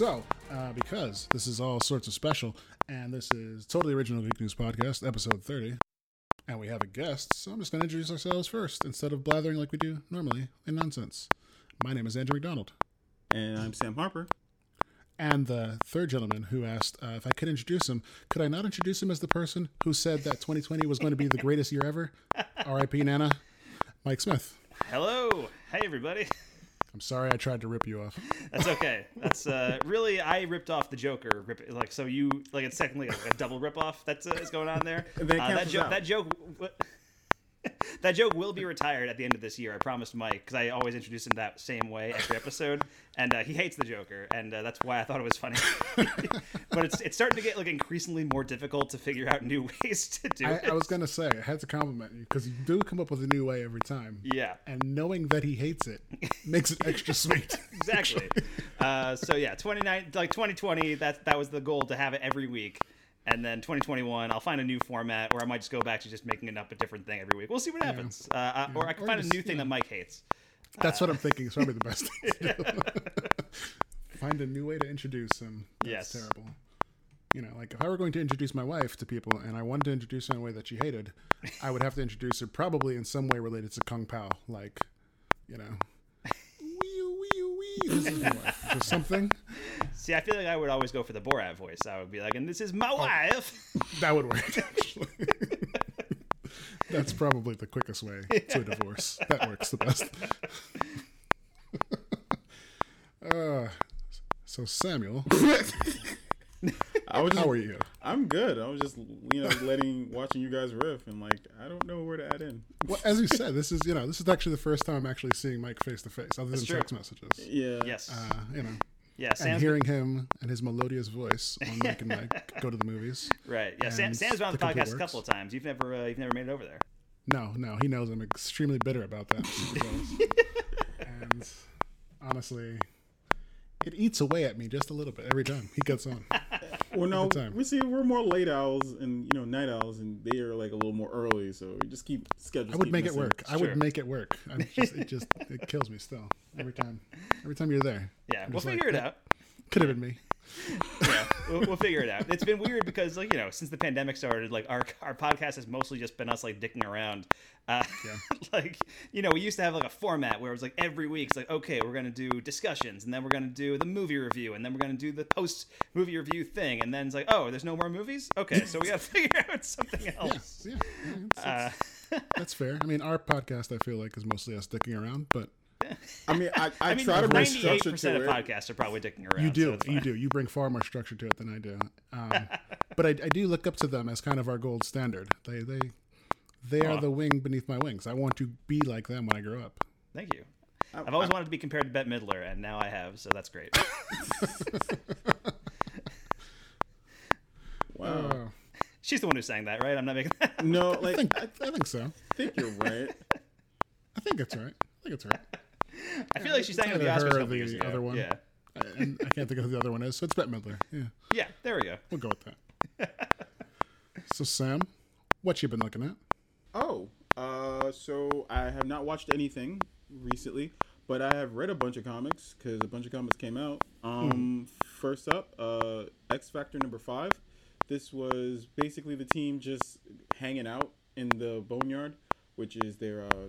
So, uh, because this is all sorts of special, and this is totally original Geek News Podcast, episode 30, and we have a guest, so I'm just going to introduce ourselves first instead of blathering like we do normally in nonsense. My name is Andrew McDonald. And I'm Sam Harper. And the third gentleman who asked uh, if I could introduce him, could I not introduce him as the person who said that 2020 was going to be the greatest year ever? R.I.P. Nana, Mike Smith. Hello. Hey, everybody. I'm sorry I tried to rip you off. That's okay. That's uh, really I ripped off the Joker. Rip, like so you like it's technically like a double rip off that's uh, is going on there. And then it Uh, that joke. That joke. that joke will be retired at the end of this year. I promised Mike because I always introduce him that same way every episode, and uh, he hates the Joker, and uh, that's why I thought it was funny. but it's it's starting to get like increasingly more difficult to figure out new ways to do I, it. I was going to say, I had to compliment you because you do come up with a new way every time. yeah. And knowing that he hates it makes it extra sweet. exactly. Uh, so yeah, 29 like 2020 that that was the goal to have it every week. And then 2021, I'll find a new format, or I might just go back to just making it up a different thing every week. We'll see what happens. Uh, uh, Or I can Or find just, a new thing yeah. that Mike hates. That's what I'm thinking. It's probably the best thing to do. Find a new way to introduce him. That's Yes. terrible. You know, like if I were going to introduce my wife to people and I wanted to introduce her in a way that she hated, I would have to introduce her probably in some way related to Kung Pao. Like, you know. This is my wife. Just something. See, I feel like I would always go for the Borat voice. I would be like, and this is Oh. my wife. That would work, actually. That's probably the quickest way to a divorce. That works the best. uh, so, Samuel, I was just, how are you? I'm good. I was just you know letting watching you guys riff and like I don't know where to add in. Well, as you said, this is you know this is actually the first time I'm actually seeing Mike face to face, other than true. text messages. Yeah. Yes. Uh, you know, yeah. and Sam's hearing him and his melodious voice on Mike and Mike go to the movies. right. Yeah. Sam, Sam's been on the, the complete podcast a couple of times. You've never uh, you've never made it over there. No, no, he knows I'm extremely bitter about that. and honestly, it eats away at me just a little bit every time he gets on. Well, no, Every time. we see we're more late owls and you know night owls, and they are like a little more early, so we just keep schedules. I would keep make it missing. work. I Sure. would make it work. I'm just, it just it kills me still every time. Every time you're there. Yeah. I'm We'll just like, figure it "That out. Could have been me. yeah, we'll, we'll figure it out. It's been weird because, like, you know, since the pandemic started, like our our podcast has mostly just been us like dicking around. Uh, like, you know, we used to have like a format where it was like every week, it's like, okay, we're gonna do discussions, and then we're gonna do the movie review, and then we're gonna do the post movie review thing, and then it's like, oh, there's no more movies. Okay, so we gotta figure out something else. yeah, yeah, it's- Uh, that's fair. I mean, our podcast, I feel like, is mostly us dicking around, but I mean, I, I, I mean, try to bring ninety-eight structure percent to of it. podcasts are probably dicking around. you do, it's you do. You bring far more structure to it than I do. Um, but I, I do look up to them as kind of our gold standard. They, they, they are Aw. the wing beneath my wings. I want to be like them when I grow up. Thank you. I've always wanted to be compared to Bette Midler, and now I have, so that's great. Wow. Uh, She's the one who sang that, right? I'm not making that. no, I like think, I I think so. I think you're right. I think it's right. I think it's right. I feel like she sang it at the Oscars a or couple years ago. other one. Yeah, and I can't think of who the other one is, so it's Bette Midler. Yeah, yeah. There we go. we'll go with that. so, Sam, what you been looking at? Oh, uh, so I have not watched anything recently, but I have read a bunch of comics because a bunch of comics came out. Um, first up, uh, X Factor number five. This was basically the team just hanging out in the boneyard, which is their, uh,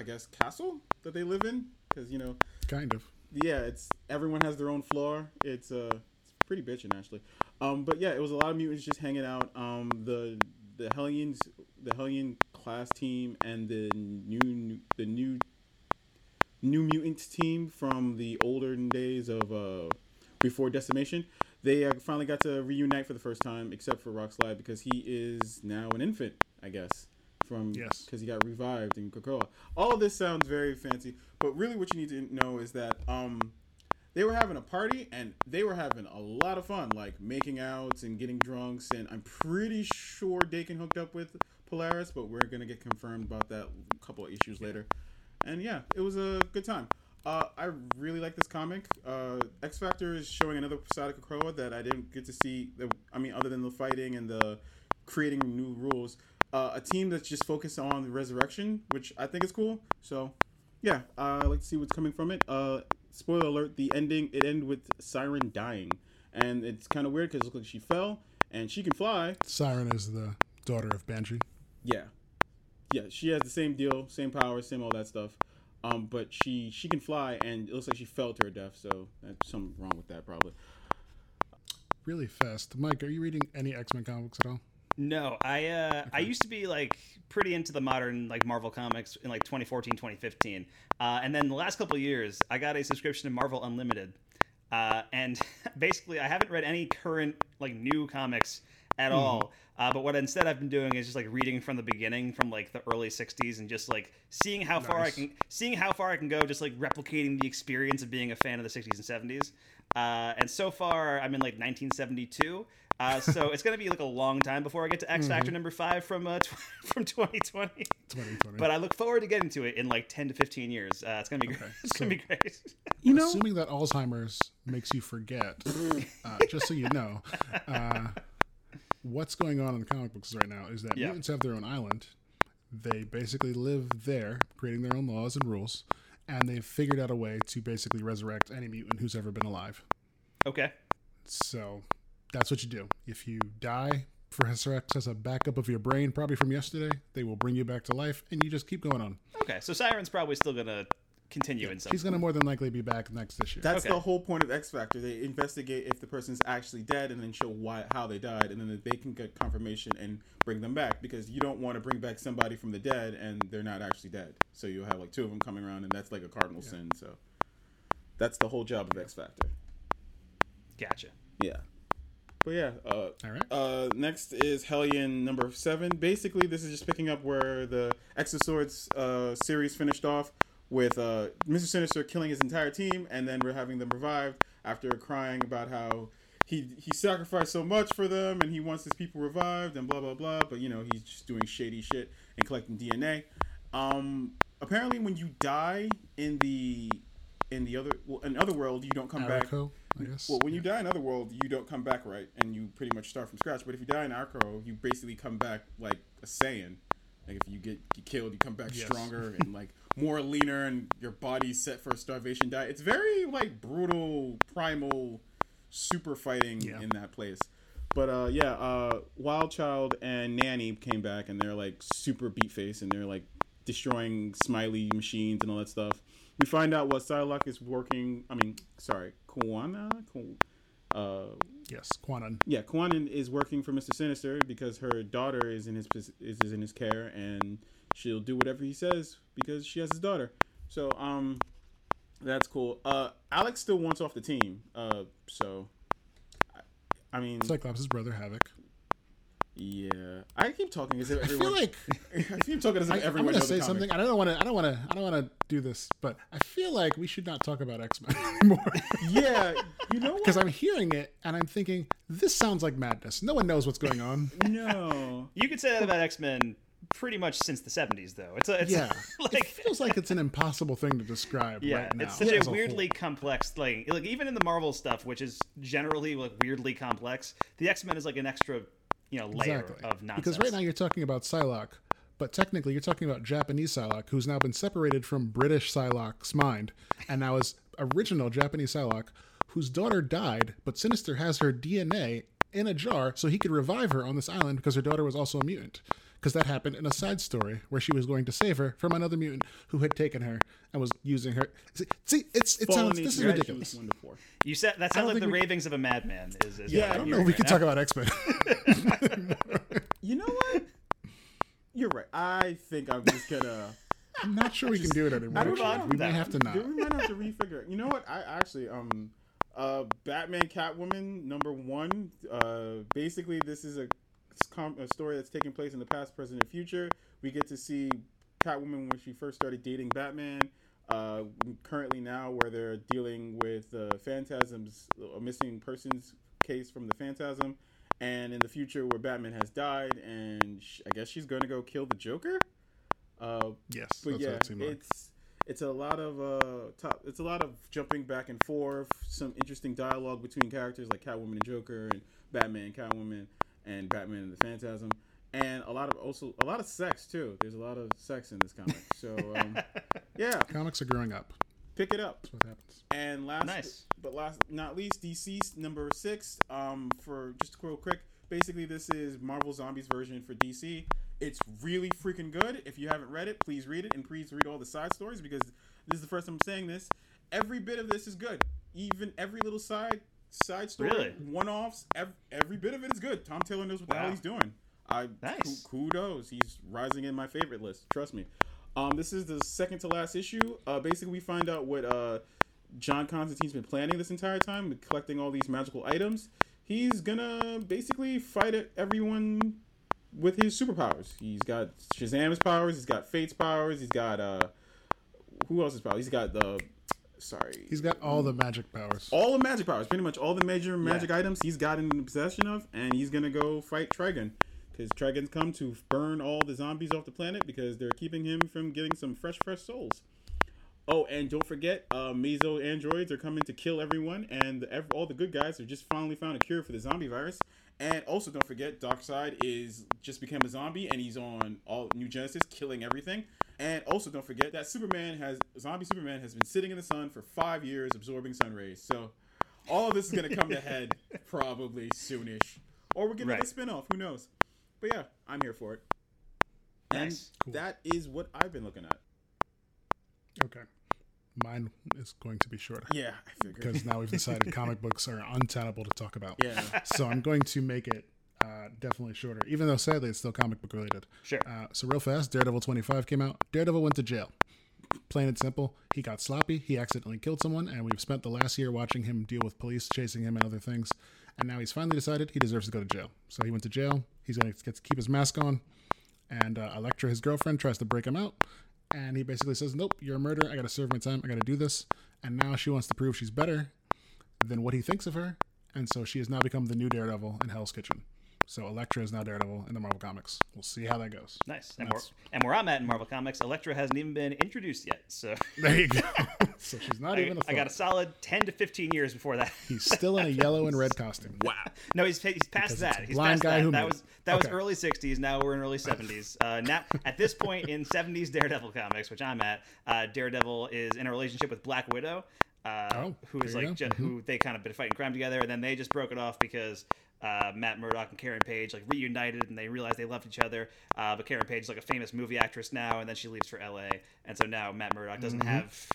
I guess, castle that they live in. Because you know, Kind of. yeah, it's everyone has their own floor. It's uh, it's pretty bitching actually. Um, but yeah, it was a lot of mutants just hanging out. Um, the the Hellions, the Hellion class team, and the new the new new mutants team from the olden days of uh, before decimation. They uh, finally got to reunite for the first time, except for Rockslide because he is now an infant, I guess, from Yes. because he got revived in Krakoa. All this sounds very fancy, but really, what you need to know is that um, they were having a party and they were having a lot of fun, like making out and getting drunks. And I'm pretty sure Daken hooked up with Polaris, but we're gonna get confirmed about that a couple of issues later. And yeah, it was a good time. Uh, I really like this comic. Uh, X Factor is showing another side of Krakoa that I didn't get to see. I mean, other than the fighting and the creating new rules, uh, a team that's just focused on the resurrection, which I think is cool. So, yeah, uh, I like to see what's coming from it. Uh, spoiler alert: the ending it ended with Siren dying, and it's kind of weird because it looks like she fell and she can fly. Siren is the daughter of Banshee. Yeah, yeah, she has the same deal, same powers, same all that stuff. Um, but she she can fly, and it looks like she fell to her death. So that's something wrong with that, probably. Really fast, Mike. Are you reading any X Men comics at all? No, I uh, I used to be like pretty into the modern like Marvel comics in like 2014, 2015, uh, and then the last couple of years I got a subscription to Marvel Unlimited, uh, and basically I haven't read any current like new comics at all. Uh, but what instead I've been doing is just like reading from the beginning, from like the early '60s, and just like seeing how far I can seeing how far I can go, just like replicating the experience of being a fan of the '60s and '70s. Uh, and so far, I'm in like 1972. Uh, so it's gonna be like a long time before I get to X Factor number five from uh, tw- from 2020. 2020. But I look forward to getting to it in like 10 to 15 years. Uh, it's gonna be great. Okay, It's gonna be great. You know, Assuming that Alzheimer's makes you forget, uh, just so you know, uh, what's going on in the comic books right now is that Yeah. mutants have their own island. They basically live there, creating their own laws and rules, and they've figured out a way to basically resurrect any mutant who's ever been alive. Okay. So that's what you do. If you die, Professor X has a backup of your brain, probably from yesterday. They will bring you back to life, and you just keep going on. Okay. So Siren's probably still gonna continue in some. She's going to more than likely be back next issue. That's Okay. the whole point of X Factor. They investigate if the person's actually dead and then show why how they died, and then they can get confirmation and bring them back because you don't want to bring back somebody from the dead and they're not actually dead. So you'll have like two of them coming around, and that's like a cardinal sin. So that's the whole job of X Factor. Gotcha. Yeah. But yeah, uh, All right. uh, next is Hellion number seven. Basically, this is just picking up where the X of Swords uh, series finished off with uh, Mr. Sinister killing his entire team, and then we're having them revived after crying about how he he sacrificed so much for them and he wants his people revived and blah blah blah. But you know he's just doing shady shit and collecting DNA. Um, apparently, when you die in the in the other well, in other world, you don't come back. I guess. Well, when you die in Otherworld, you don't come back right, and you pretty much start from scratch. But if you die in Arco, you basically come back like a Saiyan. Like if you get, get killed, you come back Yes. stronger and like more leaner, and your body's set for a starvation diet. It's very like brutal, primal, super fighting Yeah. in that place. But uh, yeah, uh, Wild Child and Nanny came back, and they're like super beat face, and they're like destroying smiley machines and all that stuff. We find out what Psylocke is working. I mean, sorry, Kwannon. Uh, yes, Kwannon. yeah, Kwannon is working for Mister Sinister because her daughter is in his is is in his care, and she'll do whatever he says because she has his daughter. So um, that's cool. Uh, Alex still wants off the team. Uh, so I, I mean, Cyclops' brother, Havoc. Yeah, I keep talking as if I feel like I keep talking as if I, I'm everyone going to knows say something. I don't want to. I don't want to. I don't want to do this, but I feel like we should not talk about X Men anymore Yeah, you know because I'm hearing it and I'm thinking this sounds like madness. No one knows what's going on. no. You could say that about X Men pretty much since the 70s, though. It's a, it's Yeah, it like feels like it's an impossible thing to describe yeah, right now. it's such as a whole. weirdly complex thing. Like even in the Marvel stuff, which is generally like weirdly complex, the X Men is like an extra, you know, layer exactly of nonsense. because right now you're talking about Psylocke, but technically you're talking about Japanese Psylocke, who's now been separated from British Psylocke's mind, and now is original Japanese Psylocke, whose daughter died, but Sinister has her DNA in a jar so he could revive her on this island because her daughter was also a mutant. Because that happened in a side story where she was going to save her from another mutant who had taken her and was using her. See, see it's it Fallen sounds this is ridiculous. one to four. you said that sounds like the we- ravings of a madman. Is, is Yeah, I don't know. hearing we right can now. talk about X Men. You know what? You're right. I think I'm just gonna. I'm not sure we can do it anymore. I don't We may have to not. We might have to refigure. it. You know what? I actually um, uh, Batman Catwoman number one. Uh, basically this is a, it's com- a story that's taking place in the past, present, and future. We get to see Catwoman when she first started dating Batman. Uh, currently now where they're dealing with uh, Phantasm's a missing persons case from the Phantasm, and in the future where Batman has died, and sh- I guess she's going to go kill the Joker. Uh, Yes, but that's yeah, what it like. it's it's a lot of uh top, it's a lot of jumping back and forth, some interesting dialogue between characters like Catwoman and Joker and Batman and Catwoman and Batman and the Phantasm. And a lot of also a lot of sex too. There's a lot of sex in this comic. So um, yeah, Comics are growing up. pick it up. That's what happens. And last, Nice. but last not least, DCeased number six. Um, for just real quick, basically this is Marvel Zombies version for DC. It's really freaking good. If you haven't read it, please read it and please read all the side stories because this is the first time I'm saying this. Every bit of this is good. Even every little side side story, Really? one offs, every, every bit of it is good. Tom Taylor knows what the hell he's doing. I Nice. ku- kudos. He's rising in my favorite list. Trust me. Um, this is the second to last issue. Uh, basically, we find out what uh, John Constantine's been planning this entire time, collecting all these magical items. He's gonna basically fight everyone with his superpowers. He's got Shazam's powers. He's got Fate's powers. He's got uh, who else's powers? He's got the sorry, He's got all the magic powers. all the magic powers. Pretty much all the major magic items he's got in possession of, and he's gonna go fight Trigon. Because Trigon's come to burn all the zombies off the planet because they're keeping him from getting some fresh, fresh souls. Oh, and don't forget, uh, meso androids are coming to kill everyone, and the, ev- all the good guys have just finally found a cure for the zombie virus. And also, don't forget, Darkseid is just became a zombie, and he's on all New Genesis, killing everything. And also, don't forget that Superman has zombie Superman has been sitting in the sun for five years, absorbing sun rays. So, all of this is gonna come to head probably soonish, or we're getting Right. a spinoff. Who knows? But yeah, I'm here for it. And Nice. Cool. that is what I've been looking at. Okay. Mine is going to be shorter Yeah, I figured. because now we've decided comic books are untenable to talk about. yeah. So I'm going to make it uh, definitely shorter, even though sadly it's still comic book related. Sure. Uh, so real fast, Daredevil 25 came out. Daredevil went to jail. Plain and simple. He got sloppy. He accidentally killed someone, and we've spent the last year watching him deal with police chasing him and other things. And now he's finally decided he deserves to go to jail. So he went to jail. He's gonna get to keep his mask on. And uh, Elektra, his girlfriend, tries to break him out. And he basically says, "Nope, you're a murderer. I gotta serve my time. I gotta do this." And now she wants to prove she's better than what he thinks of her. And so she has now become the new Daredevil in Hell's Kitchen. So Elektra is now Daredevil in the Marvel Comics. We'll see how that goes. Nice. And, where, That's- and where I'm at in Marvel Comics, Elektra hasn't even been introduced yet. So There you go. so she's not I, even a I got a solid 10 to 15 years before that. He's still in a yellow and red costume. Wow. No, he's, he's past Because that. He's blind past guy that. who that was it. that was early 60s. Now we're in early 70s. Uh, now at this point in 70s Daredevil comics, which I'm at, uh, Daredevil is in a relationship with Black Widow, uh, Oh, who is there you like go. who they kind of been fighting crime together, and then they just broke it off because. Uh, Matt Murdock and Karen Page like reunited and they realized they loved each other. Uh, but Karen Page is like a famous movie actress now, and then she leaves for LA, and so now Matt Murdock doesn't have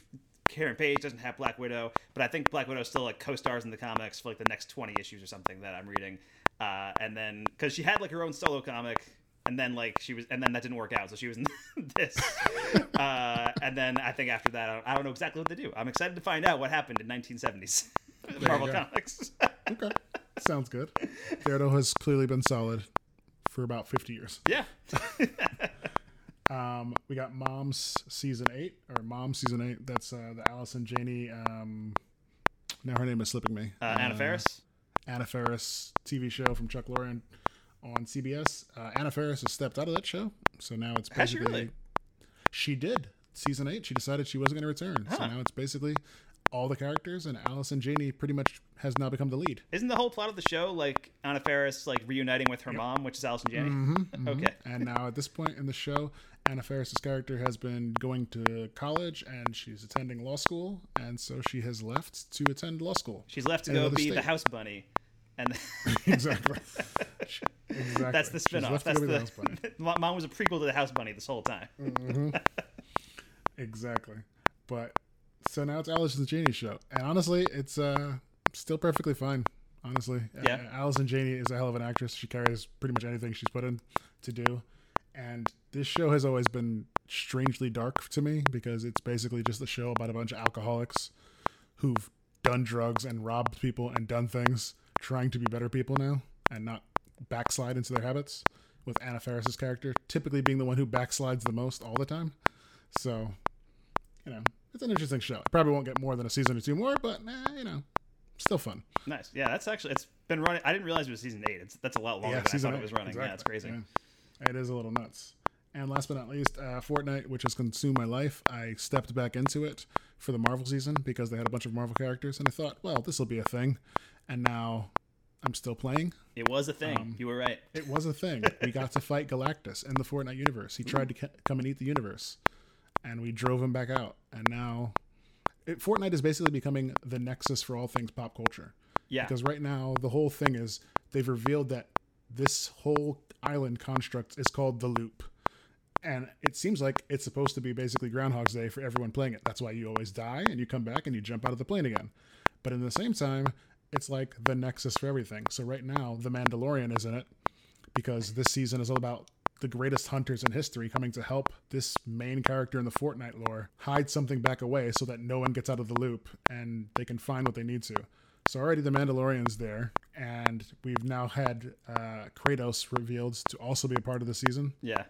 Karen Page doesn't have Black Widow, but I think Black Widow is still like co-stars in the comics for like the next twenty issues or something that I'm reading. Uh, and then because she had like her own solo comic, and then like she was, and then that didn't work out, so she was in this. uh, and then I think after that, I don't, I don't know exactly what to do. I'm excited to find out what happened in 1970s Marvel. Comics. Okay. Sounds good. Daredevil has clearly been solid for about 50 years. yeah, Um, we got Mom's season eight or Mom season eight. That's uh, the Allison Janney. Um, now her name is slipping me. uh, Anna Faris. Anna Faris TV show from Chuck Lorre on CBS. Uh, Anna Faris has stepped out of that show, so now it's Has she basically really? she did season eight. She decided she wasn't going to return, so now it's basically all the characters, and Allison Janney pretty much has now become the lead. Isn't the whole plot of the show like Anna Faris like reuniting with her mom, which is Allison Janney? Mm-hmm, Okay. And now at this point in the show, Anna Faris's character has been going to college and she's attending law school, and so she has left to attend law school. She's left to go be the house bunny, and exactly. exactly. that's the spinoff. That's be the, House Bunny. Mom was a prequel to the House Bunny this whole time. Exactly. But so now it's Allison Janney's show, and honestly, it's uh still perfectly fine. Honestly, Yeah. Allison Janney is a hell of an actress. She carries pretty much anything she's put in to do, and this show has always been strangely dark to me because it's basically just a show about a bunch of alcoholics who've done drugs and robbed people and done things, trying to be better people now and not backslide into their habits. With Anna Faris's character typically being the one who backslides the most all the time. So, you know, it's an interesting show. It probably won't get more than a season or two more, but eh, you know, still fun. Nice. Yeah, that's actually it's been running. I didn't realize it was season eight. It's that's a lot longer than I thought it was running. Yeah, it's crazy. Yeah. It is a little nuts. And last but not least, uh, Fortnite, which has consumed my life. I stepped back into it for the Marvel season because they had a bunch of Marvel characters, and I thought, well, this will be a thing. And now I'm still playing. It was a thing. Um, you were right. It was a thing. we got to fight Galactus in the Fortnite universe. He tried to c- come and eat the universe, and we drove him back out. And now it, Fortnite is basically becoming the nexus for all things pop culture. Yeah. Because right now the whole thing is they've revealed that this whole island construct is called the Loop. And it seems like it's supposed to be basically Groundhog's Day for everyone playing it. That's why you always die and you come back and you jump out of the plane again. But in the same time, it's like the nexus for everything. So right now, The Mandalorian is in it because this season is all about the greatest hunters in history coming to help this main character in the Fortnite lore hide something back away so that no one gets out of the loop and they can find what they need to. So already the Mandalorian's there, and we've now had uh, Kratos revealed to also be a part of the season, Yeah.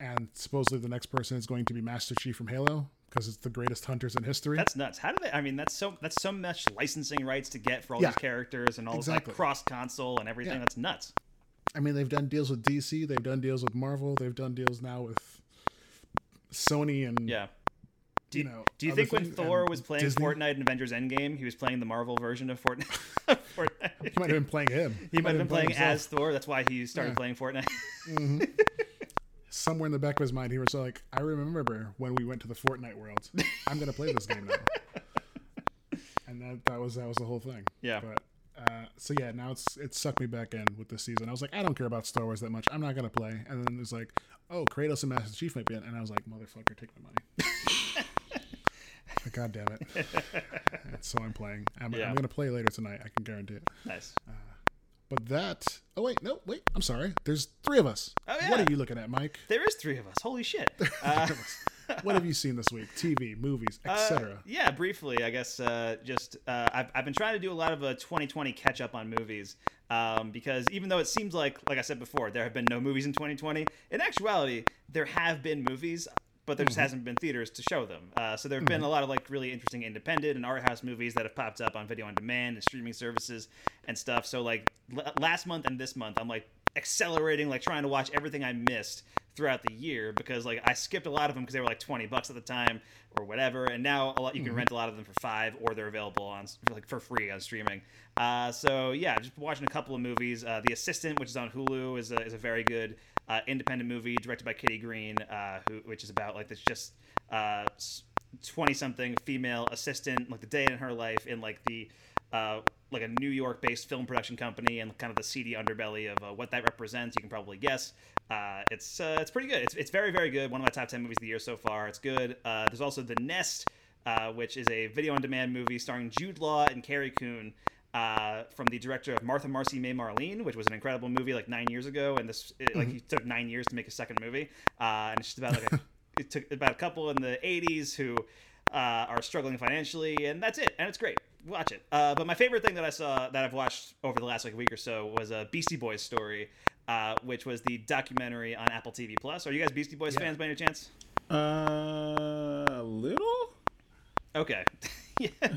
and supposedly the next person is going to be Master Chief from Halo because it's the greatest hunters in history. That's nuts. How do they? I mean, that's so that's so much licensing rights to get for all Yeah. these characters and all Exactly. like cross console and everything. Yeah. That's nuts. I mean, they've done deals with DC, they've done deals with Marvel, they've done deals now with Sony and Yeah. Do you you, know, do you think when Thor was playing Disney. Fortnite in Avengers Endgame, he was playing the Marvel version of Fortnite? Fortnite. He might have been playing him. He might have been playing himself. as Thor. That's why he started Yeah. playing Fortnite. Mm-hmm. somewhere in the back of his mind, he was like, "I remember when we went to the Fortnite world. I'm gonna play this game now." And that that was that was the whole thing. Yeah. But uh, so yeah, now it's it sucked me back in with this season. I was like, I don't care about Star Wars that much. I'm not gonna play. And then it's like, oh, Kratos and Master Chief might be in. And I was like, motherfucker, take my money. God damn it. So I'm playing. I'm, Yeah. I'm gonna play later tonight. I can guarantee it. nice. But that. Oh wait, no, wait. I'm sorry. There's three of us. Oh, yeah. What are you looking at, Mike? There is three of us. Holy shit. Uh, what have you seen this week? TV, movies, etc. Uh, yeah, briefly, I guess. Uh, just uh, I've, I've been trying to do a lot of a 2020 catch up on movies um, because even though it seems like, like I said before, there have been no movies in 2020. In actuality, there have been movies. But there just hasn't been theaters to show them. Uh, so there have been a lot of like really interesting independent and art house movies that have popped up on video on demand and streaming services and stuff. So like l- last month and this month, I'm like accelerating, like trying to watch everything I missed throughout the year because like I skipped a lot of them because they were like 20 bucks at the time or whatever and now a lot you can rent a lot of them for 5 or they're available on like for free on streaming. Uh, so yeah, just watching a couple of movies. Uh, the Assistant, which is on Hulu, is a, is a very good uh, independent movie directed by Kitty Green, uh, who which is about like this just uh, 20 something female assistant like the day in her life in like the uh, like a New York based film production company and kind of the seedy underbelly of uh, what that represents. You can probably guess. Uh, it's uh, it's pretty good. It's, it's very very good. One of my top ten movies of the year so far. It's good. Uh, there's also The Nest, uh, which is a video on demand movie starring Jude Law and Carrie Coon. Uh, from the director of Martha Marcy May Marlene, which was an incredible movie like nine years ago, and this it, like he took nine years to make a second movie, uh, and it's just about like a, it took about a couple in the '80s who uh, are struggling financially, and that's it, and it's great. Watch it. Uh, but my favorite thing that I saw that I've watched over the last like week or so was a Beastie Boys story, uh, which was the documentary on Apple TV Plus. Are you guys Beastie Boys fans by any chance? Uh, a little. Okay. yeah.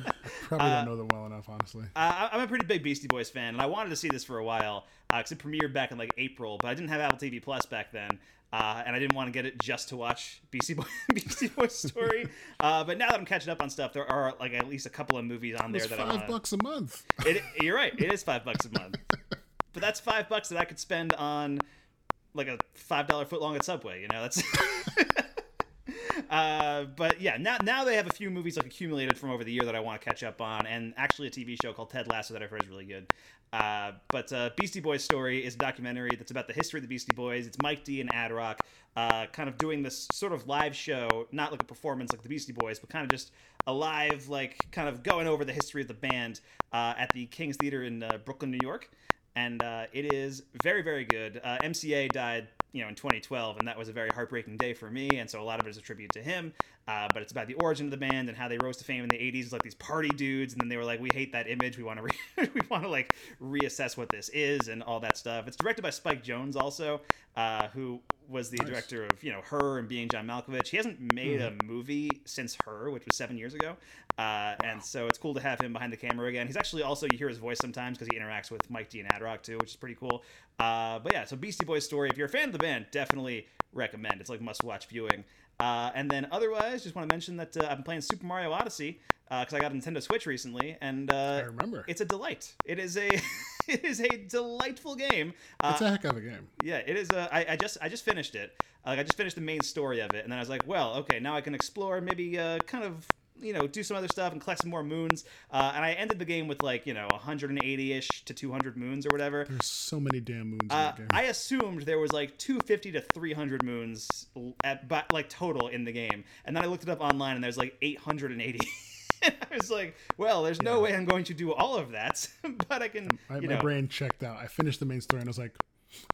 Probably don't know them well enough, honestly. Uh, I'm a pretty big Beastie Boys fan, and I wanted to see this for a while because it premiered back in like April, but I didn't have Apple TV Plus back then, uh, and I didn't want to get it just to watch Beastie Boy, Beastie Boys story. uh, but now that I'm catching up on stuff, there are like at least a couple of movies on there that I five want. bucks a month. It, you're right. It is five bucks a month, but that's five bucks that I could spend on like a five dollar foot long at Subway. You know, that's. Uh, but yeah, now now they have a few movies like accumulated from over the year that I want to catch up on, and actually a TV show called Ted Lasso that I've heard is really good. Uh, but uh, Beastie Boys story is a documentary that's about the history of the Beastie Boys. It's Mike D and Ad Rock, uh, kind of doing this sort of live show, not like a performance like the Beastie Boys, but kind of just a live, like kind of going over the history of the band uh, at the King's Theater in uh, Brooklyn, New York and it is very very good mca died you know in 2012 and that was a very heartbreaking day for me and so a lot of it is a tribute to him. Uh, but it's about the origin of the band and how they rose to fame in the 80s like these party dudes and then they were like we hate that image. We want to re- we want to like reassess what this is and all that stuff. It's directed by spike jonze also uh, who was the director of you know her and being john malkovich. He hasn't made a movie since her which was seven years ago. Uh, and so it's cool to have him behind the camera again. He's actually also you hear his voice sometimes because he interacts with mike d and ad rock too which is pretty cool. Uh, but yeah so beastie boys story. If you're a fan of the band definitely recommend. It's like must watch viewing uh, and then otherwise just want to mention that uh, i've been playing super mario odyssey because i got a nintendo switch recently and uh, I remember. it's a delight it is a it is a delightful game uh, It's a heck of a game. yeah, it is. Uh, I, I just I just finished it. Like I just finished the main story of it, and then I was like, well, okay, now I can explore maybe uh, kind of you know do some other stuff and collect some more moons. Uh, and I ended the game with like you know 180 ish to 200 moons or whatever. There's so many damn moons in Uh, game. I assumed there was like 250 to 300 moons at but like total in the game, and then I looked it up online and there's like 880. I was like, well, there's no way I'm going to do all of that, but I can. my, my know, brain checked out. I finished the main story and I was like,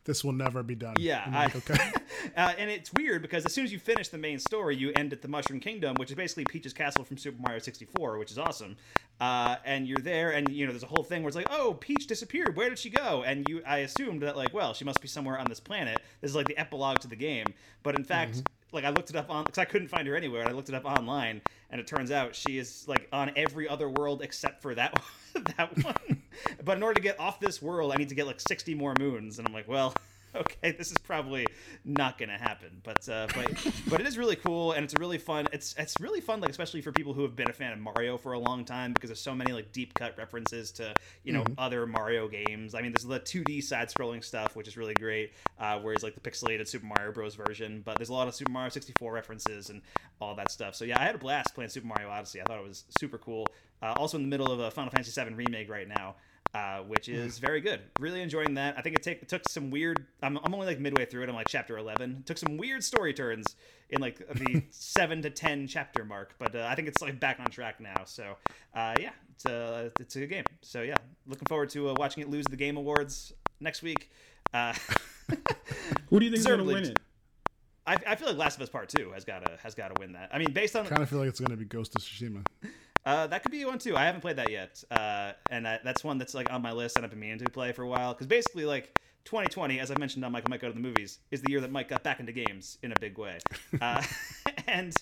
this will never be done. Yeah, I, like, okay. uh, and it's weird because as soon as you finish the main story, you end at the Mushroom Kingdom, which is basically Peach's castle from Super Mario 64, which is awesome. Uh, and you're there, and you know there's a whole thing where it's like, oh, Peach disappeared. Where did she go? And you, I assumed that like, well, she must be somewhere on this planet. This is like the epilogue to the game. But in fact, like I looked it up on because I couldn't find her anywhere. And I looked it up online, and it turns out she is like on every other world except for that that one. but in order to get off this world, I need to get like 60 more moons, and I'm like, well okay, this is probably not gonna happen. But uh, but but it is really cool, and it's a really fun. It's it's really fun, like especially for people who have been a fan of Mario for a long time, because there's so many like deep cut references to you know other Mario games. I mean, there's the 2D side scrolling stuff, which is really great, uh, whereas like the pixelated Super Mario Bros. version. But there's a lot of Super Mario 64 references and all that stuff. So yeah, I had a blast playing Super Mario Odyssey. I thought it was super cool. Uh, also in the middle of a Final Fantasy VII remake right now uh, which is very good. Really enjoying that. I think it, take, it took some weird. I'm, I'm only like midway through it. I'm like chapter 11. It took some weird story turns in like the seven to ten chapter mark, but uh, I think it's like back on track now. So uh, yeah, it's a it's a good game. So yeah, looking forward to uh, watching it lose the Game Awards next week. Uh, Who do you think is going to win it? I, I feel like Last of Us Part Two has got to has got to win that. I mean, based on kind of feel like it's going to be Ghost of Tsushima. Uh, that could be one too. I haven't played that yet, uh, and I, that's one that's like on my list, and I've been meaning to play for a while. Because basically, like 2020, as I mentioned on Mike and Mike Go to the Movies, is the year that Mike got back into games in a big way. Uh, and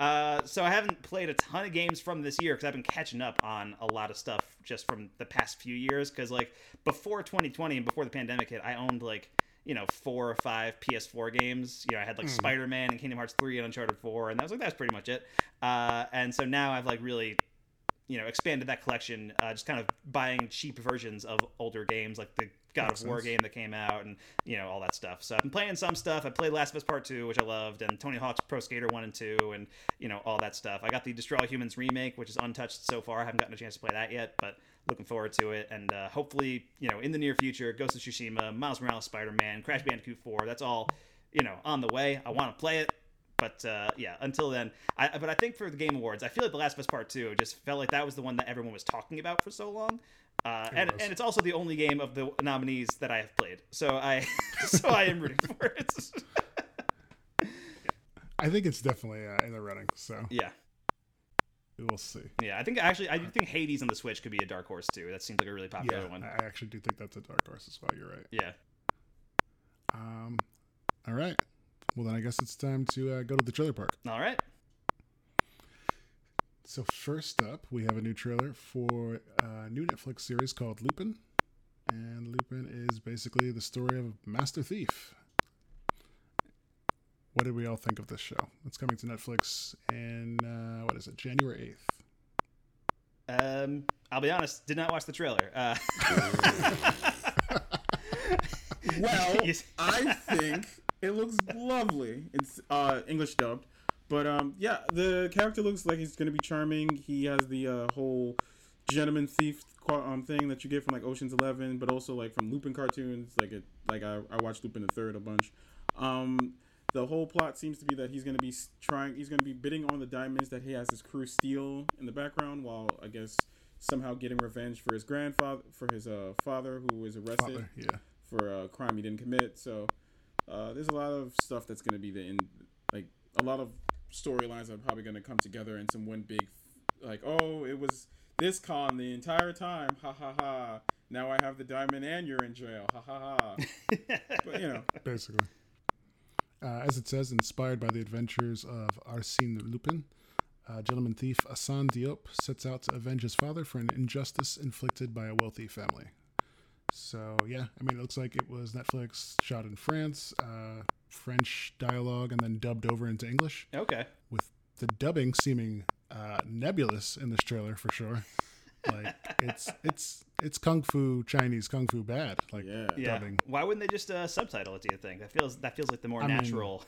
uh, so I haven't played a ton of games from this year because I've been catching up on a lot of stuff just from the past few years. Because like before 2020 and before the pandemic hit, I owned like you know four or five PS4 games. You know, I had like Spider Man and Kingdom Hearts 3 and Uncharted 4, and that was like, that's pretty much it. Uh, and so now I've like really you know expanded that collection uh, just kind of buying cheap versions of older games like the god Makes of war sense. game that came out and you know all that stuff. So i've been playing some stuff. I played last of us part 2 which i loved and tony hawk's pro skater 1 and 2 and you know all that stuff. I got the destroy All humans remake which is untouched so far. I haven't gotten a chance to play that yet but looking forward to it. And uh, hopefully you know in the near future ghost of tsushima miles morales spider-man crash bandicoot 4 that's all you know on the way. I want to play it but uh, yeah, until then, I but I think for the Game Awards, I feel like The Last of Us Part Two just felt like that was the one that everyone was talking about for so long, uh, and and it's also the only game of the nominees that I have played, so I so I am rooting for it. I think it's definitely uh, in the running, so yeah, we'll see. yeah, I think actually I do think Hades on the Switch could be a dark horse too. That seems like a really popular Yeah, one. I actually do think that's a dark horse as well. You're right. Yeah, Um, all right. Well, then I guess it's time to uh, go to the trailer park. all right. So first up, we have a new trailer for a new Netflix series called Lupin, and Lupin is basically the story of a master thief. What did we all think of this show? It's coming to Netflix in uh, what is it, January eighth. Um, I'll be honest, did not watch the trailer. Uh, Well, I think it looks lovely. It's uh, English dubbed, but um, yeah, the character looks like he's gonna be charming. He has the uh, whole gentleman thief um thing that you get from like Ocean's Eleven, but also like from Lupin cartoons. Like it, like I, I watched Lupin the Third a bunch. Um, the whole plot seems to be that he's gonna be trying. He's gonna be bidding on the diamonds that he has his crew steal in the background, while I guess somehow getting revenge for his grandfather, for his uh father who was arrested Father, yeah. for a crime he didn't commit. So uh, there's a lot of stuff that's going to be the in like a lot of storylines are probably going to come together in some one big like oh it was this con the entire time ha ha ha now I have the diamond and you're in jail ha ha ha but you know basically. Uh, as it says, inspired by the adventures of Arsène Lupin, uh, gentleman thief Assane Diop sets out to avenge his father for an injustice inflicted by a wealthy family. So yeah, I mean, it looks like it was Netflix shot in France, uh, French dialogue, and then dubbed over into English, okay. with the dubbing seeming uh, nebulous in this trailer for sure. Like it's it's it's kung fu Chinese kung fu bad. Like yeah Yeah. Why wouldn't they just uh, subtitle it? Do you think that feels that feels like the more I mean, natural?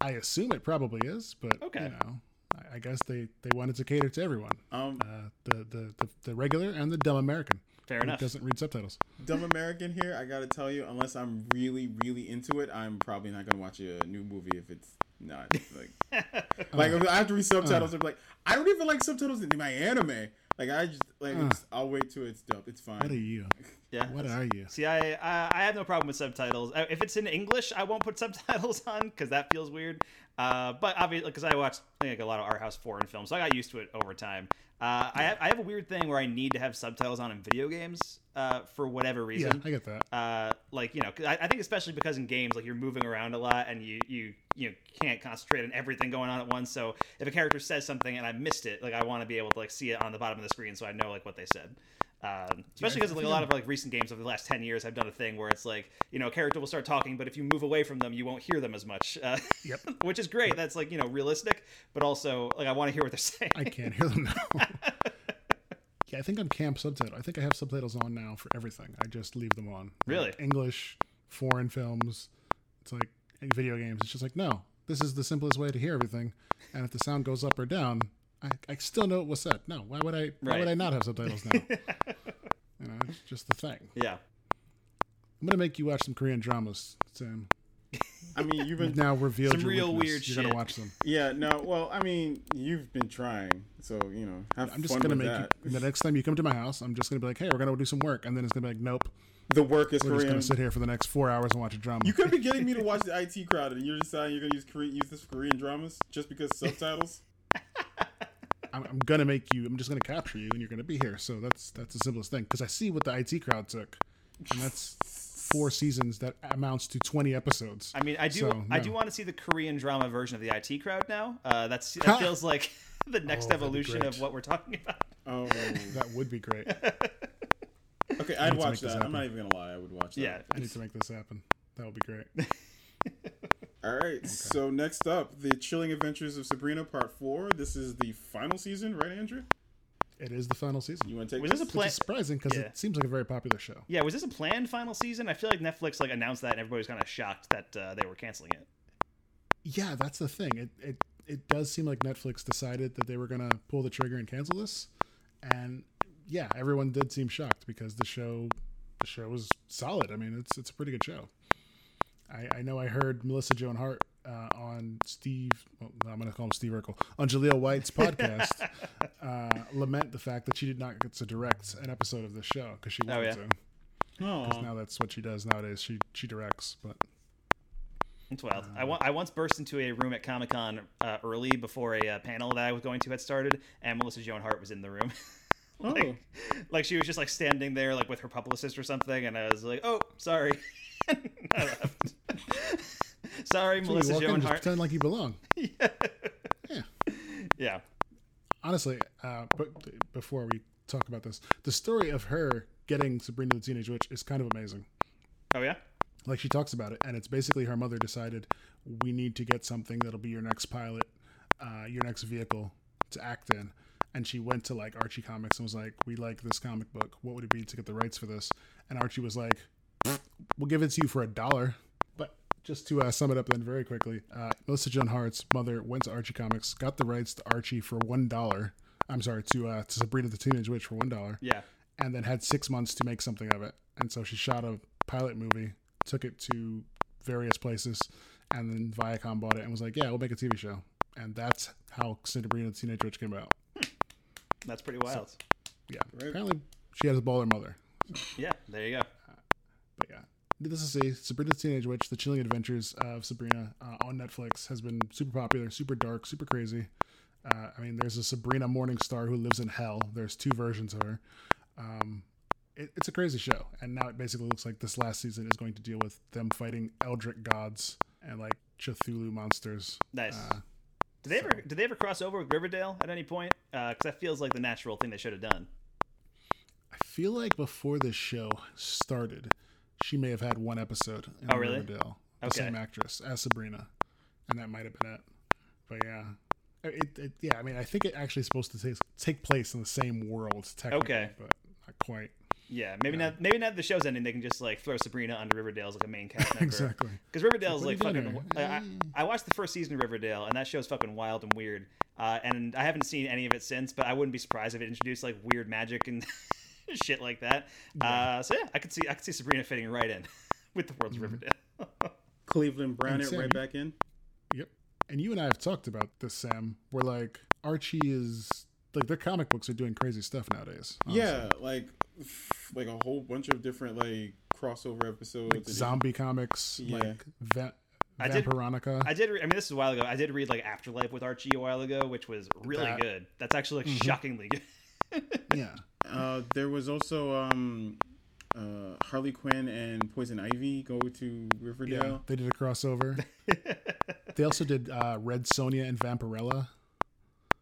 I assume it probably is, but Okay. you know, I, I guess they they wanted to cater to everyone, Um, uh, the, the the the regular and the dumb American. Fair enough. Doesn't read subtitles. dumb American here. I gotta tell you, unless I'm really, really into it, I'm probably not gonna watch a new movie if it's not like like if I have to read subtitles. I'm like, I don't even like subtitles in my anime. Like I just like it's, I'll wait till it's dubbed. It's fine. What are you? Yeah. What are you? See, I, I I have no problem with subtitles. Uh, If it's in English, I won't put subtitles on because that feels weird. Uh, but obviously, because I watch I think like a lot of art house foreign films, so I got used to it over time. Uh, I have, I have a weird thing where I need to have subtitles on in video games uh, for whatever reason. Yeah. I get that. uh, like you know, I, I think especially because in games like you're moving around a lot and you you you know, can't concentrate on everything going on at once. So if a character says something and I missed it, like I want to be able to like see it on the bottom of the screen so I know like what they said. Um, especially because like a lot of like recent games over the last ten years, I've done a thing where it's like you know a character will start talking, but if you move away from them, you won't hear them as much. Uh, Yep. which is great. That's like you know realistic, but also like I want to hear what they're saying. I can't hear them now. yeah, I think I'm camp subtitle. I think I have subtitles on now for everything. I just leave them on. Like, Really? English, foreign films. It's like video games. It's just like no, this is the simplest way to hear everything. And if the sound goes up or down, I, I still know what was said. No, why would I? Why Right. would I not have subtitles now? you know, it's just the thing. yeah. I'm gonna make you watch some Korean dramas, Sam. I mean, you've been now revealed Some your real weakness. weird You're shit. gonna watch them. yeah. No, well, I mean, you've been trying, so you know, have I'm just fun gonna with make that. you. The next time you come to my house, I'm just gonna be like, "Hey, we're gonna do some work," and then it's gonna be like, "Nope, The work is we're just Korean. gonna sit here for the next four hours and watch a drama." You could be getting me to watch the IT crowd, and you're deciding you're gonna use Korean, use this for Korean dramas just because subtitles. I'm, I'm gonna make you. I'm just gonna capture you, and you're gonna be here. So that's that's the simplest thing. Because I see what the IT crowd took, and that's four seasons that amounts to 20 episodes. I mean, I do So, I do want to see the Korean drama version of the IT crowd now. Uh, that's that feels like the next Oh, evolution of what we're talking about. Oh, That would be great. okay, I I'd watch that. I'm not even gonna lie, I would watch that. Yeah, I need to make this happen. That would be great. All right. So next up, the Chilling Adventures of Sabrina Part Four. This is the final season, right, Andrew? It is the final season, You want to take Was this? this a which plan? is surprising because Yeah. it seems like a very popular show. Yeah, was this a planned final season? I feel like Netflix like announced that and everybody was kind of shocked that uh, they were canceling it. Yeah, that's the thing. It it it does seem like Netflix decided that they were gonna pull the trigger and cancel this, and yeah, everyone did seem shocked because the show the show was solid. I mean, it's it's a pretty good show. I, I know I heard Melissa Joan Hart uh, on Steve. Well, I'm gonna call him Steve Urkel on Jaleel White's podcast uh, lament the fact that she did not get to direct an episode of this show because she wanted yeah. to. Because Now that's what she does nowadays. She she directs, but It's wild. I, wa- I once burst into a room at Comic Con uh, early before a uh, panel that I was going to had started, and Melissa Joan Hart was in the room. oh. like, like she was just like standing there like with her publicist or something, and I was like, "Oh, sorry." I left. sorry, so Melissa in Joan Hart. pretend like you belong. Yeah. Yeah. Honestly, uh, but before we talk about this, the story of her getting Sabrina the Teenage Witch is kind of amazing. Oh yeah. Like she talks about it, and it's basically her mother decided we need to get something that'll be your next pilot, uh, your next vehicle to act in. And she went to like Archie Comics and was like, "We like this comic book. What would it be to get the rights for this?" And Archie was like, "We'll give it to you for a dollar." But just to uh, sum it up then very quickly, uh, Melissa Joan Hart's mother went to Archie Comics, got the rights to Archie for one dollar. I'm sorry, to uh, to Sabrina the Teenage Witch for one dollar Yeah. and then had six months to make something of it. And so she shot a pilot movie, took it to various places, and then Viacom bought it and was like, "Yeah, we'll make a TV show." And that's how Sabrina the Teenage Witch came out. That's pretty wild. Yeah, Right. apparently she has a baller mother. Yeah. There you go. But yeah, needless is a Sabrina the Teenage Witch: The Chilling Adventures of Sabrina uh, on Netflix has been super popular, super dark, super crazy. Uh, I mean, there's a Sabrina Morningstar who lives in hell. There's two versions of her. Um, it, it's a crazy show, and now it basically looks like this last season is going to deal with them fighting Eldritch gods and like Cthulhu monsters. Nice. Uh, Did they ever did they ever cross over with Riverdale at any point? Because that feels like the natural thing they should have done. I feel like before this show started, she may have had one episode in Oh, really? Riverdale. The Okay. same actress as Sabrina, and that might have been it. But yeah, it, it yeah. I mean, I think it actually is supposed to take, take place in the same world, technically, Okay. but not quite. Yeah, maybe not. Maybe not the show's ending. They can just like throw Sabrina under Riverdale as like a main cast member. Exactly. Because Riverdale's like fucking. I, I. I watched the first season of Riverdale, and that show's fucking wild and weird. uh, and I haven't seen any of it since. But I wouldn't be surprised if it introduced like weird magic and shit like that. Uh, so yeah, I could see I could see Sabrina fitting right in with the world's Riverdale. Cleveland Brown And it Sam, right you- back in. Yep. And you and I have talked about this, Sam. Where like Archie is like their comic books are doing crazy stuff nowadays. honestly. Yeah, like like a whole bunch of different like crossover episodes. like zombie comics, Yeah. like Va- I did- Vampironica. I did. Re- I mean, this is a while ago. I did read like Afterlife with Archie a while ago, which was really That- good. That's actually like shockingly good. yeah, Uh, there was also um, uh, Harley Quinn and Poison Ivy go to Riverdale. yeah. Riverdale. They did a crossover. they also did uh, Red Sonja and Vampirella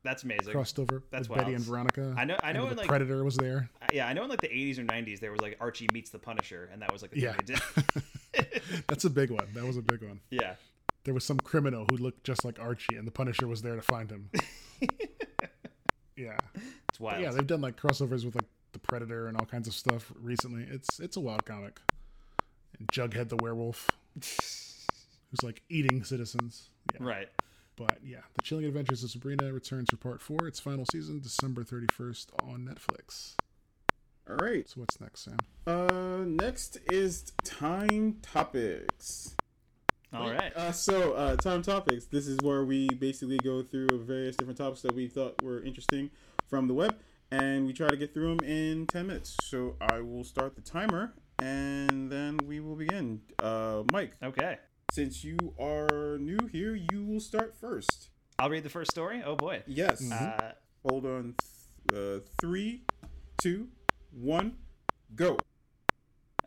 That's amazing. crossed over That's with Betty and Veronica. I know- I know And in, the like- Predator was there. Yeah, I know in like the 80s or 90s there was like Archie meets the Punisher, and that was like the Yeah. thing they did. That's a big one. That was a big one. yeah. There was some criminal who looked just like Archie, and the Punisher was there to find him. yeah, It's wild. yeah. They've done like crossovers with like the Predator and all kinds of stuff recently. It's it's a wild comic. And Jughead the werewolf, who's like eating citizens. Yeah. Right. But yeah, The Chilling Adventures of Sabrina returns for part four. Its final season, December 31st on Netflix. All right. So what's next, Sam? Uh, next is time topics. All right. Uh, so, uh, time topics. This is where we basically go through various different topics that we thought were interesting from the web, and we try to get through them in 10 minutes. So, I will start the timer, and then we will begin. Uh, Mike, Okay. since you are new here, you will start first. I'll read the first story. Oh boy. Yes. Uh, Hold on. Th- uh, three, two, one, go.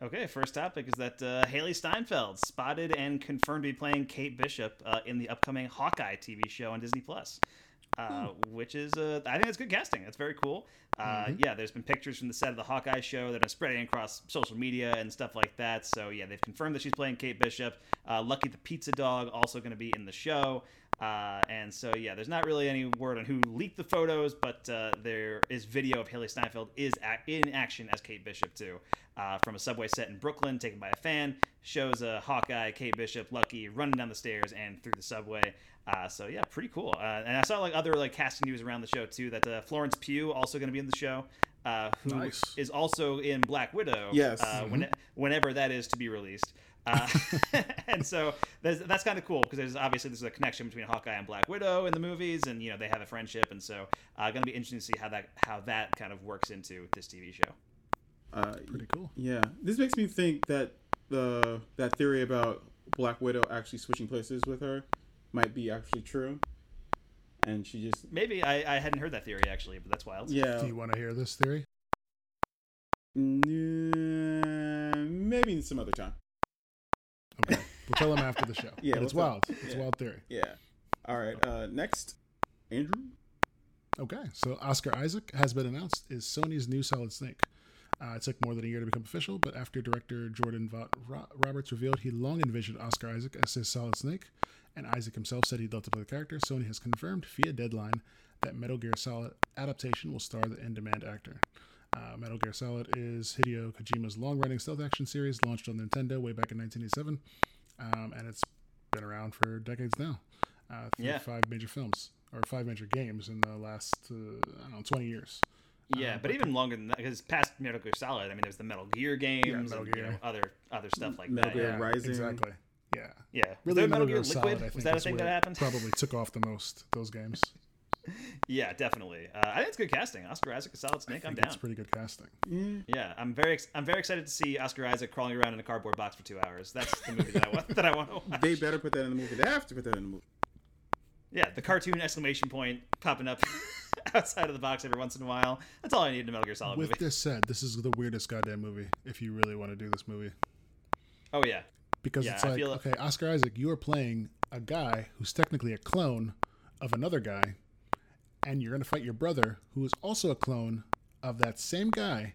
okay. First topic is that uh, Hailee Steinfeld spotted and confirmed to be playing Kate Bishop uh, in the upcoming Hawkeye TV show on Disney Plus. Uh, which is, uh, I think that's good casting. That's very cool. Uh, Yeah, there's been pictures from the set of the Hawkeye show that are spreading across social media and stuff like that. So yeah, they've confirmed that she's playing Kate Bishop. Uh, Lucky the Pizza Dog also going to be in the show. Uh, and so yeah, there's not really any word on who leaked the photos, but uh, there is video of Hailee Steinfeld is ac- in action as Kate Bishop too, uh, from a subway set in Brooklyn, taken by a fan. Shows a Hawkeye, Kate Bishop, Lucky running down the stairs and through the subway. Uh, so yeah, pretty cool. Uh, and I saw like other like casting news around the show too. That uh, Florence Pugh also going to be in the show, uh, who is Nice. also in Black Widow. Yes. Uh, when, whenever that is to be released. Uh, and so that's, that's kind of cool because there's obviously there's a connection between Hawkeye and Black Widow in the movies, and you know they have a friendship, and so uh, going to be interesting to see how that how that kind of works into this TV show. Uh, Pretty cool. Yeah, this makes me think that the that theory about Black Widow actually switching places with her might be actually true, and she just Maybe I, I hadn't heard that theory actually, but that's wild. yeah, Do you want to hear this theory? Nah, maybe some other time. Okay, we'll tell him after the show. Yeah, but it's we'll tell- wild. It's yeah. wild theory. Yeah. All right. Uh, next, Andrew. Okay, so Oscar Isaac has been announced is Sony's new Solid Snake. Uh, it took more than a year to become official, but after director Jordan Vaught Roberts revealed he long envisioned Oscar Isaac as his Solid Snake, and Isaac himself said he'd love to play the character, Sony has confirmed via Deadline that Metal Gear Solid adaptation will star the in-demand actor. Uh, Metal Gear Solid is Hideo Kojima's long-running stealth action series launched on Nintendo way back in 1987, um, and it's been around for decades now. Uh, through Yeah. five major films or five major games in the last uh, I don't know 20 years. Yeah, Um, but even longer than that, because past Metal Gear Solid, I mean, there's the Metal Gear games, Metal and, you know, other other stuff like Metal that. Gear Yeah, Rising. Exactly. Yeah. yeah. Was Really, Metal Metal Gear Gear Solid, Liquid? I Was that a thing that happened? Probably took off the most. Those games. Yeah, definitely. Uh, I think it's good casting. Oscar Isaac, a solid snake. I I'm think down. It's pretty good casting. Yeah. Yeah, I'm very ex- I'm very excited to see Oscar Isaac crawling around in a cardboard box for two hours. That's the movie that I want that I want to watch. They better put that in the movie. They have to put that in the movie. Yeah, the cartoon exclamation point popping up outside of the box every once in a while. That's all I need in a Metal Gear Solid movie. With movie. this said, this is the weirdest goddamn movie. If you really want to do this movie, Oh yeah, because Yeah, it's I like, okay, Oscar Isaac, you are playing a guy who's technically a clone of another guy, and you're going to fight your brother, who is also a clone of that same guy,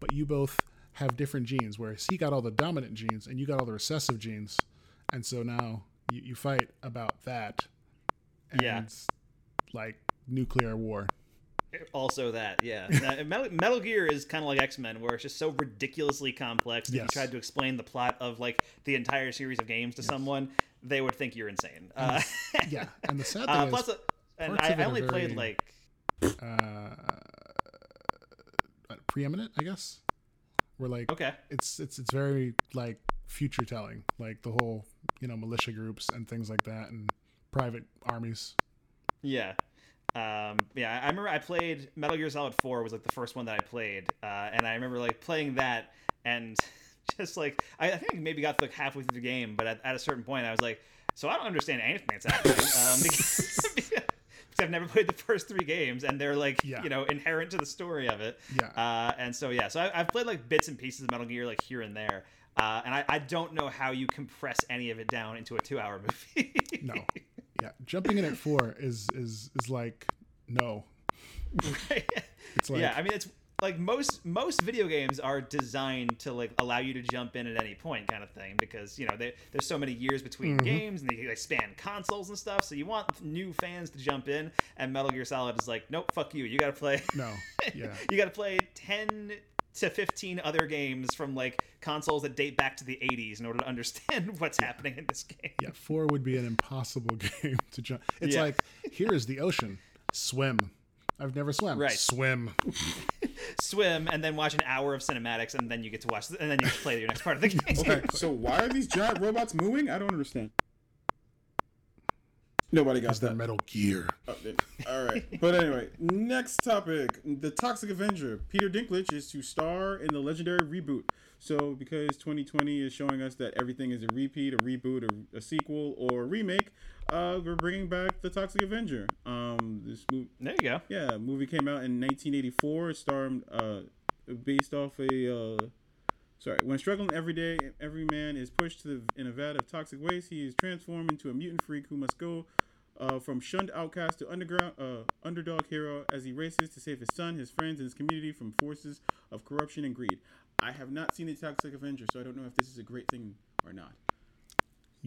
but you both have different genes. Whereas he got all the dominant genes, and you got all the recessive genes, and so now you, you fight about that. And Yeah. like nuclear war. also that. Yeah, Now, Metal, Metal Gear is kind of like X Men, where it's just so ridiculously complex that if you tried to explain the plot of like the entire series of games to someone, they would think you're insane. Uh, Yeah, and the sad thing uh, is, plus, uh, and I, I only played very- like uh, preeminent, I guess. Where like okay, it's it's it's very like future telling, like the whole you know militia groups and things like that, and private armies. yeah. Um, yeah, I remember I played Metal Gear Solid 4 was like the first one that I played, uh, and I remember like playing that and just like I, I think I maybe got like halfway through the game, but at, at a certain point I was like, so I don't understand anything that's happening um, because I've never played the first three games, and they're like Yeah. you know inherent to the story of it. Yeah. Uh, and so yeah, so I, I've played like bits and pieces of Metal Gear like here and there. Uh, and I, I don't know how you compress any of it down into a two-hour movie. No, yeah, jumping in at four is is is like no. Right? It's like yeah, I mean it's like most most video games are designed to like allow you to jump in at any point kind of thing because you know they, there's so many years between Mm-hmm. games and they, they span consoles and stuff so you want new fans to jump in and metal gear solid is like nope fuck you you gotta play no, yeah, you gotta play 10 to 15 other games from like consoles that date back to the 80s in order to understand what's happening in this game yeah. Four would be an impossible game to jump. It's Yeah. like here is the ocean, swim. I've never swam. Right. Swim. Swim and then watch an hour of cinematics and then you get to watch and then you play your next part of the game Okay, so why are these giant robots moving? I don't understand. Nobody got They're that. Metal Gear. Oh, All right. But anyway, next topic. The Toxic Avenger. Peter Dinklage is to star in the legendary reboot. So, because 2020 is showing us that everything is a repeat, a reboot, a, a sequel, or a remake, uh, we're bringing back the Toxic Avenger. Um, this movie, there you go yeah, movie came out in 1984. It starred, uh, based off a, uh, sorry, when struggling every day, every man is pushed to the, in a vat of toxic waste. He is transformed into a mutant freak who must go uh, from shunned outcast to underground uh, underdog hero as he races to save his son, his friends, and his community from forces of corruption and greed. I have not seen the Toxic Avenger, so I don't know if this is a great thing or not.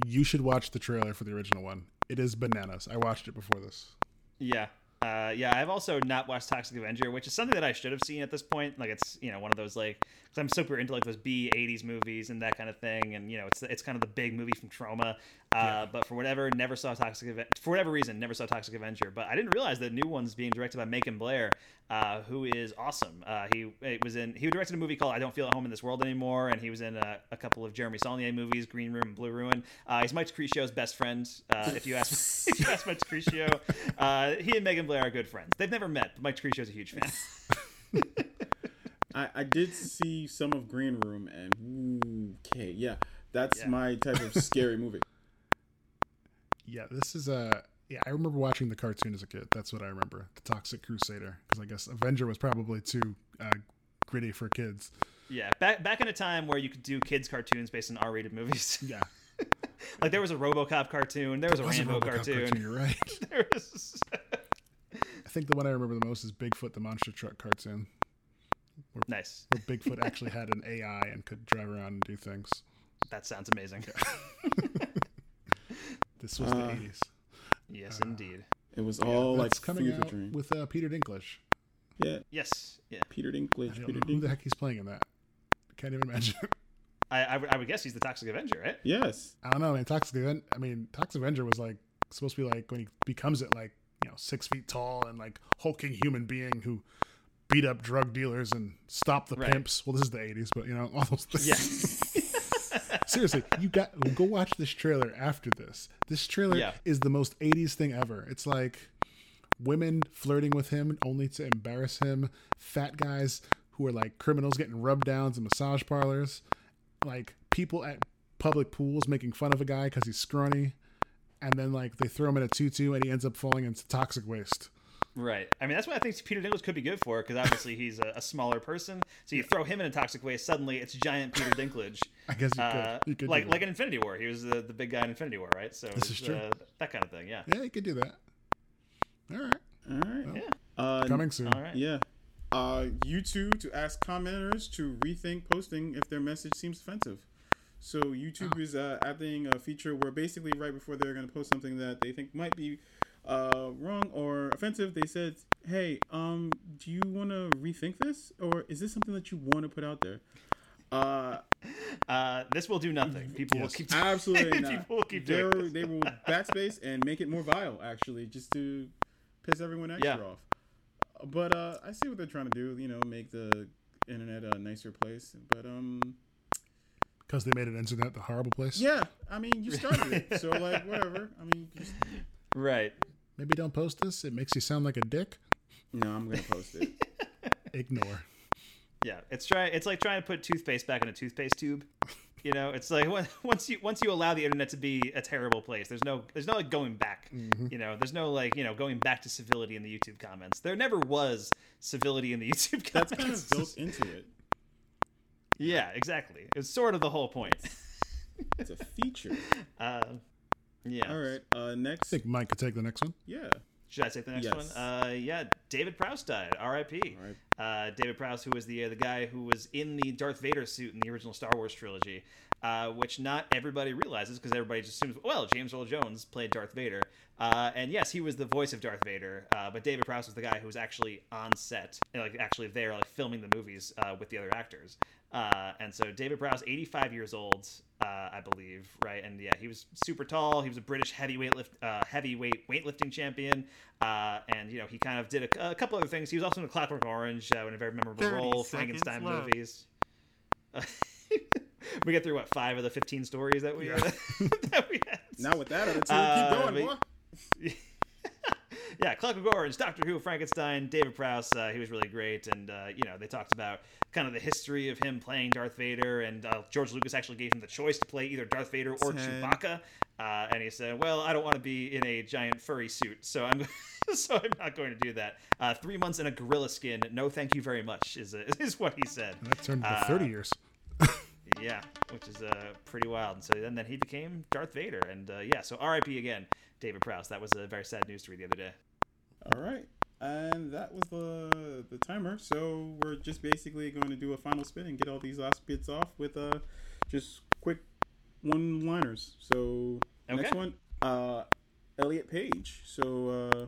You should watch the trailer for the original one. It is bananas. I watched it before this. Yeah. Uh, yeah, I've also not watched Toxic Avenger, which is something that I should have seen at this point. Like, it's you know one of those like, because I'm super into like those B '80s movies and that kind of thing, and you know it's it's kind of the big movie from Troma. Uh, But for whatever, never saw Toxic Avenger. For whatever reason, never saw Toxic Avenger. But I didn't realize the new one's being directed by Macon Blair, uh, who is awesome. Uh, he it was in he directed a movie called I Don't Feel at Home in This World Anymore, and he was in a, a couple of Jeremy Saulnier movies, Green Room and Blue Ruin. Uh, he's Mike Creccio's best friend. Uh, if you ask if you ask Mike Creccio, uh, he and Macon Blair are good friends. They've never met, but Mike Creccio's a huge fan. I, I did see some of Green Room, and okay, yeah, that's Yeah. my type of scary movie. Yeah, this is a. Yeah, I remember watching the cartoon as a kid. That's what I remember. The Toxic Crusader, because I guess Avenger was probably too uh, gritty for kids. yeah, back back in a time where you could do kids cartoons based on R-rated movies. Yeah, like there was a RoboCop cartoon, there was a was a Rambo RoboCop cartoon. You're right. There was I think the one I remember the most is Bigfoot the Monster Truck cartoon, nice. where Bigfoot actually had an AI and could drive around and do things. That sounds amazing. This was Uh, the 80s. yes, indeed. It was Yeah, all like coming out dream. with uh, Peter Dinklage. Yeah, Yes, yeah. Peter I Dinklage. don't Peter know who the heck he's playing in that. Can't even imagine. I, I, would- I would guess he's the Toxic Avenger, right? Yes. I don't know, man. Toxic Aven- I mean, Toxic Avenger was like supposed to be like when he becomes it, like you know, six feet tall and like hulking human being who beat up drug dealers and stop the Right. pimps. Well, this is the '80s, but you know, all those things. Yeah. Seriously, you got go watch this trailer after this. This trailer Yeah. is the most '80s thing ever. It's like women flirting with him only to embarrass him. Fat guys who are like criminals getting rub downs in massage parlors. Like people at public pools making fun of a guy because he's scrawny. And then like they throw him in a tutu and he ends up falling into toxic waste. Right. I mean, that's what I think Peter Dinklage could be good for because obviously he's a, a smaller person. So you throw him in a toxic waste, suddenly it's giant Peter Dinklage. I guess you Uh, could. You could like like that. in Infinity War, he was the, the big guy in Infinity War, right? So This is true. Uh, that kind of thing. Yeah. yeah, you could do that. All right, All right. Yeah. Uh, coming soon. All right. Yeah. Uh, YouTube to ask commenters to rethink posting if their message seems offensive. So YouTube is uh, adding a feature where basically right before they're going to post something that they think might be uh, wrong or offensive, they said, "Hey, um, do you want to rethink this, or is this something that you want to put out there?" Uh, Uh, this will do nothing. People will Yes. keep. absolutely not. People will keep They're- doing this. They will backspace and make it more vile, actually, just to piss everyone extra Yeah. off. But uh, I see what they're trying to do. You know, make the internet a nicer place. But um, Because they made it internet the horrible place. yeah, I mean, you started it, so like whatever. I mean, just Right. Maybe don't post this. It makes you sound like a dick. no, I'm gonna post it. Ignore. Yeah, it's try. It's like trying to put toothpaste back in a toothpaste tube. You know, it's like once you once you allow the internet to be a terrible place, there's no there's no like going back. You know, there's no like you know going back to civility in the YouTube comments. There never was civility in the YouTube comments. That's kind of built into it. Yeah, exactly. It's sort of the whole point. It's a feature. Uh, yeah. All right. Uh, next. I think Mike could take the next one. Yeah. Should I take the next Yes. one? Uh, yeah, David Prowse died. R.I.P. All right. Uh, David Prowse, who was the uh, the guy who was in the Darth Vader suit in the original Star Wars trilogy, uh, which not everybody realizes because everybody just assumes, well, James Earl Jones played Darth Vader, uh, and yes, he was the voice of Darth Vader. Uh, but David Prowse was the guy who was actually on set, like actually there, like filming the movies uh, with the other actors. Uh, and so David Prowse, 85 years old, uh, I believe, right? And yeah, he was super tall. He was a British heavyweight lift, uh, heavyweight weightlifting champion. Uh, and you know, he kind of did a, a couple other things. He was also in Clockwork Orange, uh, in a very memorable role, Frankenstein left. movies. we get through what five of the 15 stories that we that we had. Now with that attitude, Uh, keep going, but- boy. yeah, Clockwork Orange, Doctor Who, Frankenstein, David Prowse. Uh, he was really great, and uh, you know they talked about kind of the history of him playing Darth Vader, and uh, George Lucas actually gave him the choice to play either Darth Vader or Ten. Chewbacca, uh, and he said, "Well, I don't want to be in a giant furry suit, so I'm so I'm not going to do that. Uh, three months in a gorilla skin, no, thank you very much," is uh, is what he said. And that turned into Uh, 30 years. Yeah, which is uh, pretty wild. And so then, then he became Darth Vader, and uh, yeah, so R.I.P. again, David Prowse. That was a very sad news story the other day. All right. And that was the the timer. So we're just basically going to do a final spin and get all these last bits off with uh just quick one liners. So next one, uh Elliot Page. So uh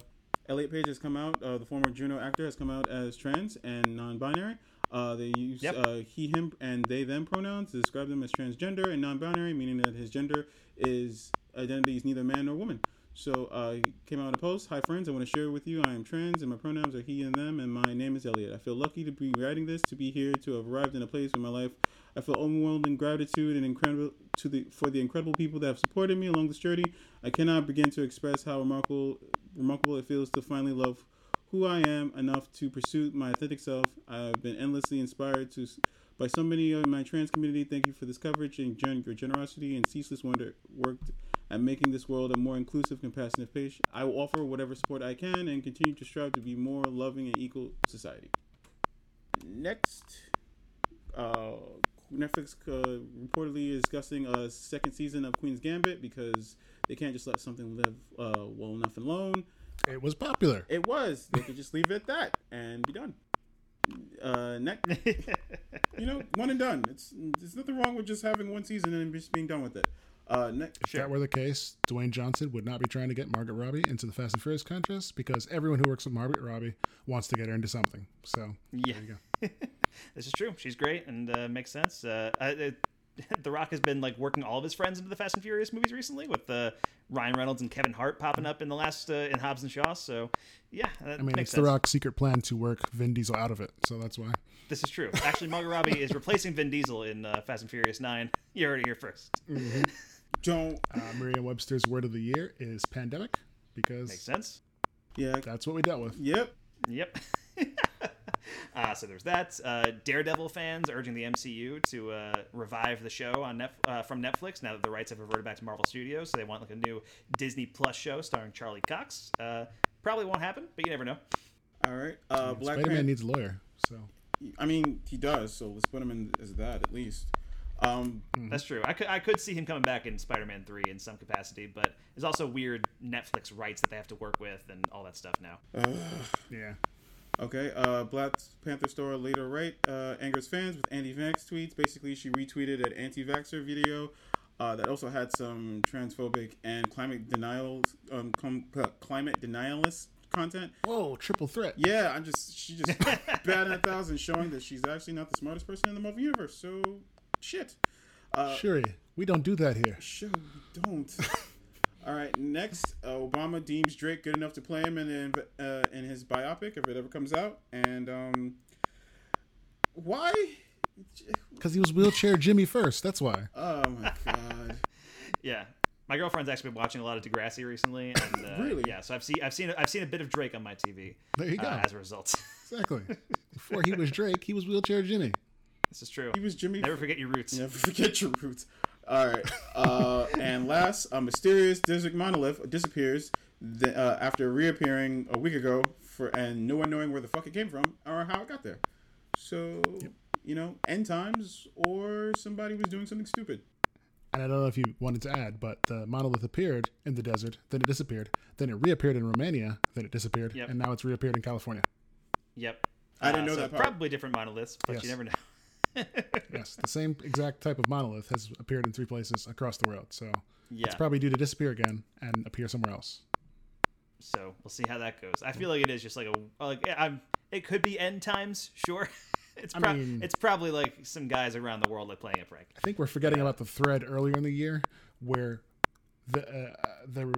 Elliot Page has come out, uh, the former Juno actor has come out as trans and non-binary. Uh, they use Yep. uh, he, him, and they, them pronouns to describe them as transgender and non-binary, meaning that his gender is identity is neither man nor woman. So uh, came out in a post. Hi friends, I want to share with you. I am trans, and my pronouns are he and them, and my name is Elliot. I feel lucky to be writing this, to be here, to have arrived in a place in my life. I feel overwhelmed in gratitude and incredible to the for the incredible people that have supported me along this journey. I cannot begin to express how remarkable remarkable it feels to finally love who I am enough to pursue my authentic self. I've been endlessly inspired to by so many in my trans community. Thank you for this coverage and your generosity and ceaseless wonder work at making this world a more inclusive, compassionate place. I will offer whatever support I can and continue to strive to be more loving and equal society. Next, uh, Netflix uh, reportedly is discussing a second season of Queen's Gambit because they can't just let something live uh, well enough and alone. It was popular. It was. They could just leave it at that and be done. Uh, next, you know, one and done. It's there's nothing wrong with just having one season and just being done with it. Uh, next, If that were the case, Dwayne Johnson would not be trying to get Margot Robbie into the Fast and Furious contest because everyone who works with Margot Robbie wants to get her into something. So Yeah, there you go. this is true. She's great and uh, makes sense. Uh, I, it, the Rock has been like working all of his friends into the Fast and Furious movies recently, with uh, Ryan Reynolds and Kevin Hart popping up in the last uh, in Hobbs and Shaw. So yeah, that I mean, makes it's sense. The Rock's secret plan to work Vin Diesel out of it. So that's why. This is true. Actually, Margot Robbie is replacing Vin Diesel in uh, Fast and Furious Nine. You heard it here first. Don't. Uh, Merriam-Webster's word of the year is pandemic because Makes sense. Yeah. that's what we dealt with. Yep. Yep. uh, so there's that. Uh, Daredevil fans urging the MCU to uh, revive the show on Nef- uh, from Netflix now that the rights have reverted back to Marvel Studios. So they want like a new Disney Plus show starring Charlie Cox. Uh, probably won't happen, but you never know. All right. Uh, Black Spider-Man Panther. needs a lawyer. So I mean, he does. So let's put him in as that at least. Um, That's true. I could I could see him coming back in Spider-Man Three in some capacity, but there's also weird Netflix rights that they have to work with and all that stuff now. yeah, Okay, uh, Black Panther store Letitia Wright uh, angers fans with anti-vax tweets. Basically, she retweeted an anti-vaxxer video uh, that also had some transphobic and climate denial, um, com- uh, climate denialist content. whoa, triple threat. Yeah, I'm just she just batting a thousand, showing that she's actually not the smartest person in the Marvel universe. So, shit. Uh, Shuri, we don't do that here. Sure, we don't. All right, next, uh, Obama deems Drake good enough to play him in the, uh, in his biopic if it ever comes out, and um, why? Because he was wheelchair Jimmy first. That's why. Oh my god! Yeah. My girlfriend's actually been watching a lot of Degrassi recently, and uh, Really? yeah. So I've seen I've seen I've seen a bit of Drake on my TV. There you go. Uh, as a result, Exactly. Before he was Drake, he was wheelchair Jimmy. This is true. He was Jimmy. Never forget your roots. Never forget your roots. All right. Uh, and last, a mysterious desert monolith disappears th- uh, after reappearing a week ago, for and no one knowing where the fuck it came from or how it got there. So, you know, end times or somebody was doing something stupid. And I don't know if you wanted to add, but the monolith appeared in the desert, then it disappeared, then it reappeared in Romania, then it disappeared, Yep. and now it's reappeared in California. Yep. I didn't Uh, know so that part. Probably different monoliths, but Yes. you never know. Yes, the same exact type of monolith has appeared in three places across the world. So Yeah. it's probably due to disappear again and appear somewhere else. So we'll see how that goes. I feel like it is just like a like yeah, I'm. It could be end times, sure. It's I prob- mean- it's probably like some guys around the world like playing a prank. I think we're forgetting about the thread earlier in the year where the uh, the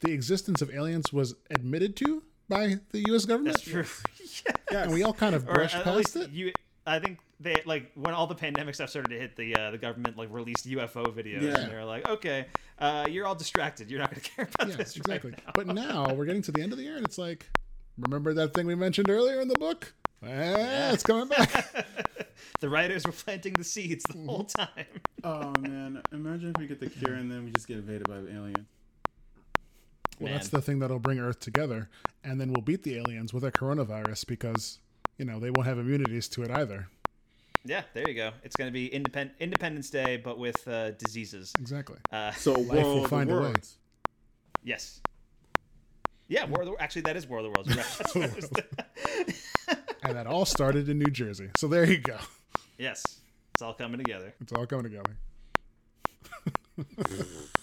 the existence of aliens was admitted to by the U.S. government, That's true. Yes. and we all kind of brushed past least it. you. I think they like when all the pandemic stuff started to hit the uh, the government like released UFO videos Yeah. and they were like, okay, uh, you're all distracted. You're not going to care about Yeah, this exactly. right now. But now we're getting to the end of the year, and it's like, remember that thing we mentioned earlier in the book? Eh, it's coming back. the writers were planting the seeds the Mm-hmm. whole time. Oh man! Imagine if we get the cure and then we just get invaded by aliens. Well, that's the thing that'll bring Earth together, and then we'll beat the aliens with a coronavirus because you know they won't have immunities to it either. Yeah, there you go. It's going to be independ- Independence Day, but with uh, diseases. Exactly. Uh, So will find a way. yes. Yeah, War of the, actually, that is War of the Worlds. Right. That's what. And that all started in New Jersey. So there you go. yes, it's all coming together. It's all coming together.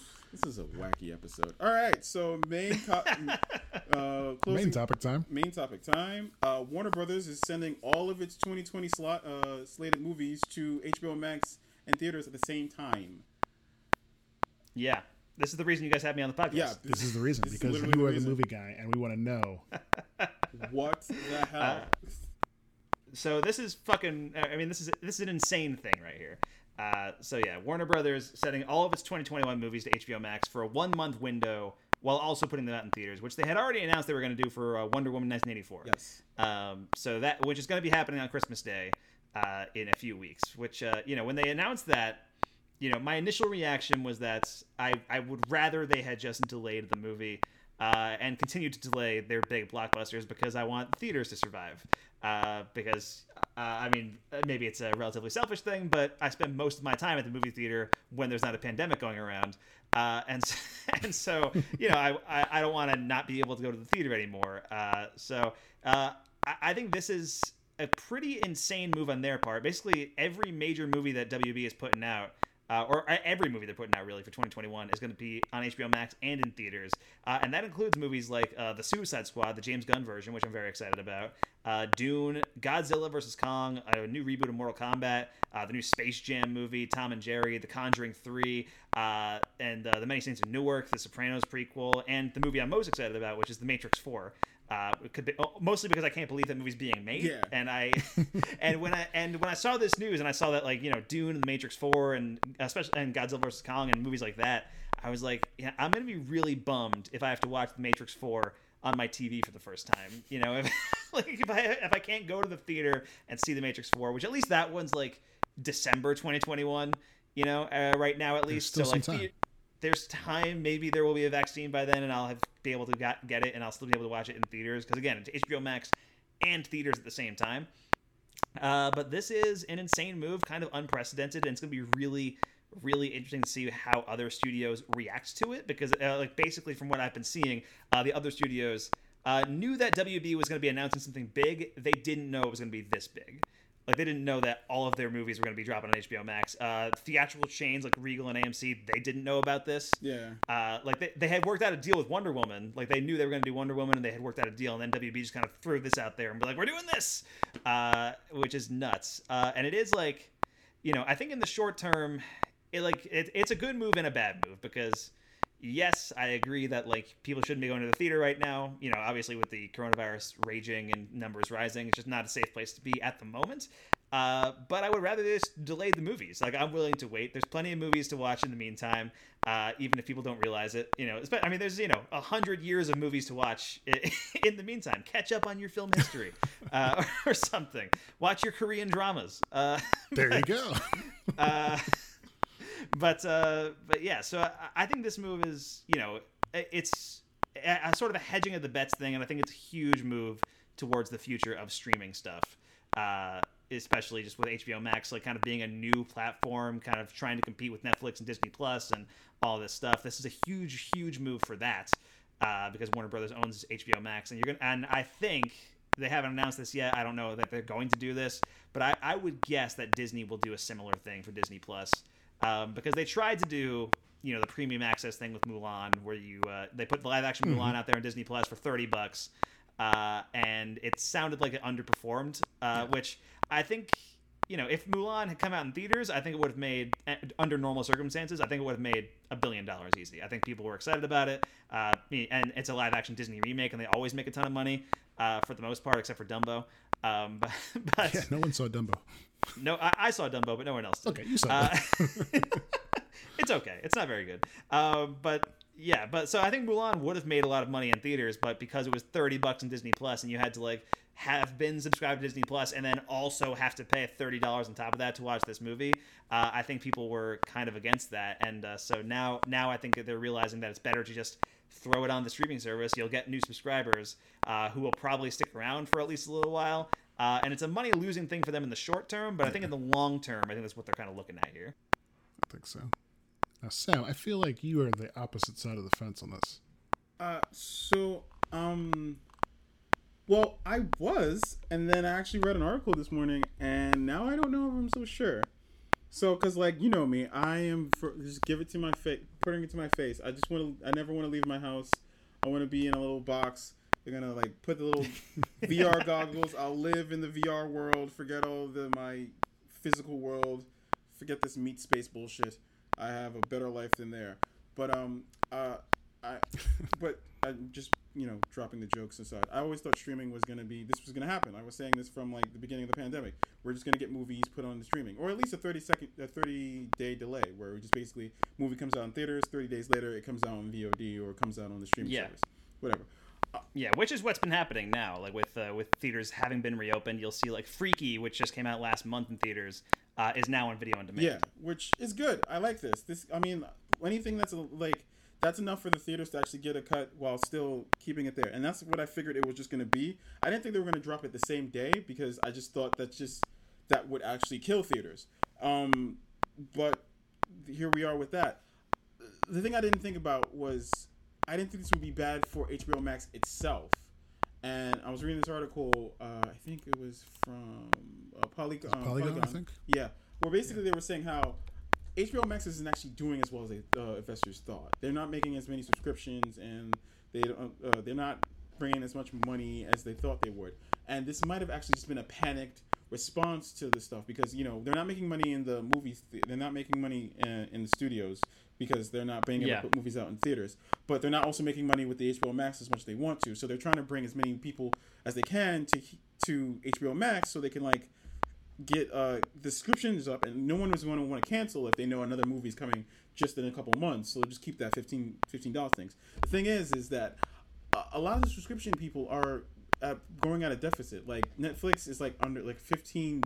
This is a wacky episode. All right, so main co- uh, closing, Main topic time. main topic time. Uh, Warner Brothers is sending all of its 2020 slot uh, slated movies to HBO Max and theaters at the same time. Yeah, this is the reason you guys have me on the podcast. Yeah, This is the reason because you the are the reason. movie guy, and we want to know. What the hell? so this is fucking i mean this is this is an insane thing right here uh, so yeah warner brothers setting all of its 2021 movies to hbo max for a one month window while also putting them out in theaters which they had already announced they were going to do for uh, wonder woman 1984 yes. um, so that which is going to be happening on christmas day uh, in a few weeks which uh, you know when they announced that you know my initial reaction was that i, I would rather they had just delayed the movie uh, and continued to delay their big blockbusters because I want theaters to survive. Uh, because uh, I mean, maybe it's a relatively selfish thing, but I spend most of my time at the movie theater when there's not a pandemic going around, uh, and and so you know, I I, I don't want to not be able to go to the theater anymore. Uh, so uh, I, I think this is a pretty insane move on their part. Basically, every major movie that WB is putting out uh, or uh, every movie they're putting out really for 2021 is going to be on HBO Max and in theaters, uh, and that includes movies like uh, the Suicide Squad, the James Gunn version, which I'm very excited about, uh, Dune, Godzilla vs Kong, a new reboot of Mortal Kombat, uh, the new Space Jam movie, Tom and Jerry, The Conjuring 3, uh, and The Many Saints of Newark, The Sopranos prequel, and the movie I'm most excited about, which is The Matrix 4. Uh, it could be, oh, mostly because I can't believe that movie's being made, Yeah. and I and when I and when I saw this news and I saw that like you know Dune and The Matrix Four and especially and Godzilla vs Kong and movies like that, I was like, yeah, I'm gonna be really bummed if I have to watch The Matrix Four on my TV for the first time. You know, if like if I if I can't go to the theater and see The Matrix Four, which at least that one's like December 2021. You know, uh, right now at least. still so some time. the- there's time. Maybe there will be a vaccine by then, and I'll have be able to got, get it, and I'll still be able to watch it in theaters. Because again, it's HBO Max and theaters at the same time. Uh, but this is an insane move, kind of unprecedented, and it's going to be really, really interesting to see how other studios react to it. Because, uh, like, basically, from what I've been seeing, uh, the other studios uh, knew that WB was going to be announcing something big. They didn't know it was going to be this big. Like, they didn't know that all of their movies were going to be dropping on HBO Max. Uh, theatrical chains like Regal and AMC, they didn't know about this. Yeah. Uh, like they, they had worked out a deal with Wonder Woman. Like they knew they were going to do Wonder Woman, and they had worked out a deal. And then WB just kind of threw this out there and be like, "We're doing this," uh, which is nuts. Uh, and it is like, you know, I think in the short term, it like it, it's a good move and a bad move because, yes, I agree that like people shouldn't be going to the theater right now. You know, obviously with the coronavirus raging and numbers rising, it's just not a safe place to be at the moment. Uh, but I would rather just delay the movies. Like I'm willing to wait. There's plenty of movies to watch in the meantime, uh, even if people don't realize it. You know, I mean, there's you know a hundred years of movies to watch in the meantime. Catch up on your film history, uh, or something. Watch your Korean dramas. Uh, there but, you go. But uh, but yeah, so I, I think this move is you know it's a, a sort of a hedging of the bets thing, and I think it's a huge move towards the future of streaming stuff. Uh, especially just with HBO Max, like kind of being a new platform, kind of trying to compete with Netflix and Disney Plus and all this stuff. This is a huge, huge move for that uh, because Warner Brothers owns HBO Max, and you're gonna. And I think they haven't announced this yet. I don't know that they're going to do this, but I, I would guess that Disney will do a similar thing for Disney Plus um, because they tried to do you know the premium access thing with Mulan, where you uh, they put the live action Mulan mm-hmm. out there on Disney Plus for thirty bucks, uh, and it sounded like it underperformed, uh, which I think you know if Mulan had come out in theaters, I think it would have made eh, under normal circumstances, I think it would have made a billion dollars easy. I think people were excited about it, uh, and it's a live action Disney remake, and they always make a ton of money uh, for the most part, except for Dumbo. Um, but, but, yeah, no one saw Dumbo. No, I, I, saw Dumbo, but no one else. Did. Okay, you saw. Uh, it's okay. It's not very good. Um, but yeah, but so I think Mulan would have made a lot of money in theaters, but because it was thirty bucks in Disney Plus, and you had to like have been subscribed to Disney Plus and then also have to pay thirty dollars on top of that to watch this movie, uh, I think people were kind of against that, and uh, so now now I think that they're realizing that it's better to just throw it on the streaming service. You'll get new subscribers uh, who will probably stick around for at least a little while, uh, and it's a money losing thing for them in the short term, but I think in the long term, I think that's what they're kind of looking at here. I think so. Now, Sam, I feel like you are the opposite side of the fence on this. Uh, so, um, well, I was, and then I actually read an article this morning, and now I don't know if I'm so sure. So, cause like you know me, I am for just give it to my face, putting it to my face. I just want to. I never want to leave my house. I want to be in a little box. They're gonna like put the little VR goggles. I'll live in the VR world. Forget all the my physical world. Forget this meat space bullshit. I have a better life than there. But um, uh, I, but I'm just you know dropping the jokes aside. I always thought streaming was gonna be this was gonna happen. I was saying this from like the beginning of the pandemic. We're just gonna get movies put on the streaming, or at least a thirty second, a thirty day delay, where just basically movie comes out in theaters, thirty days later it comes out on VOD or comes out on the streaming yeah. service, whatever. Yeah, which is what's been happening now. Like with uh, with theaters having been reopened, you'll see like Freaky, which just came out last month in theaters, uh, is now on video on demand. Yeah, which is good. I like this. This, I mean, anything that's like that's enough for the theaters to actually get a cut while still keeping it there. And that's what I figured it was just going to be. I didn't think they were going to drop it the same day because I just thought that just that would actually kill theaters. Um, but here we are with that. The thing I didn't think about was I didn't think this would be bad for HBO Max itself. And I was reading this article. Uh, I think it was from uh, Poly- uh, Polygon, Polygon. I think. Yeah, where basically yeah. they were saying how HBO Max isn't actually doing as well as they, uh, investors thought. They're not making as many subscriptions, and they don't, uh, they're not bringing as much money as they thought they would. And this might have actually just been a panicked response to this stuff because you know they're not making money in the movies. They're not making money in, in the studios because they're not being able yeah. to put movies out in theaters. But they're not also making money with the HBO Max as much as they want to. So they're trying to bring as many people as they can to to HBO Max so they can like get uh the subscriptions up and no one is going to want to cancel if they know another movie is coming just in a couple months so just keep that 15 dollars things the thing is is that a lot of the subscription people are uh, going at a deficit like netflix is like under like 15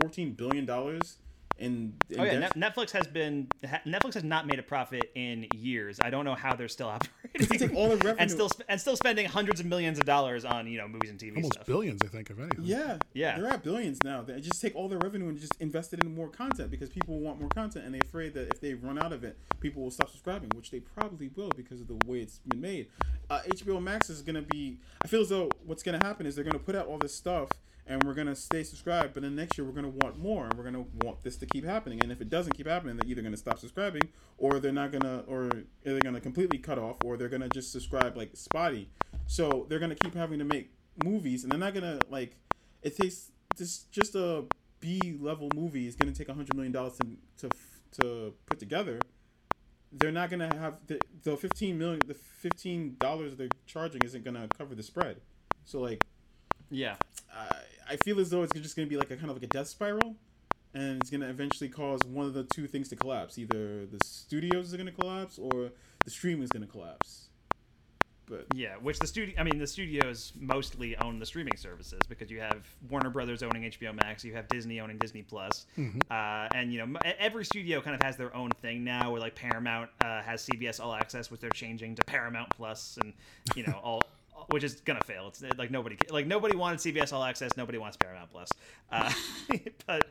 14 billion dollars in, in oh yeah, Netflix has been Netflix has not made a profit in years. I don't know how they're still operating. take all the revenue and still and still spending hundreds of millions of dollars on you know movies and TV almost stuff. billions, I think, if anything. Yeah, yeah, they're at billions now. They just take all their revenue and just invest it in more content because people want more content and they're afraid that if they run out of it, people will stop subscribing, which they probably will because of the way it's been made. Uh, HBO Max is going to be. I feel as though what's going to happen is they're going to put out all this stuff and we're gonna stay subscribed. But then next year we're gonna want more, and we're gonna want this to keep happening. And if it doesn't keep happening, they're either gonna stop subscribing, or they're not gonna, or they're gonna completely cut off, or they're gonna just subscribe like spotty. So they're gonna keep having to make movies, and they're not gonna like. It takes just just a B level movie is gonna take a hundred million dollars to to to put together they're not gonna have the the fifteen million the fifteen dollars they're charging isn't gonna cover the spread. So like, Yeah. I I feel as though it's just gonna be like a kind of like a death spiral, and it's gonna eventually cause one of the two things to collapse. Either the studios are gonna collapse or the stream is gonna collapse. But Yeah, which the studio, I mean, the studios mostly own the streaming services because you have Warner Brothers owning HBO Max, you have Disney owning Disney Plus, uh, and you know every studio kind of has their own thing now. Where like Paramount uh, has CBS All Access, which they're changing to Paramount Plus, and you know all. Which is gonna fail. It's like nobody, like nobody wanted CBS All Access. Nobody wants Paramount Plus. Uh, but,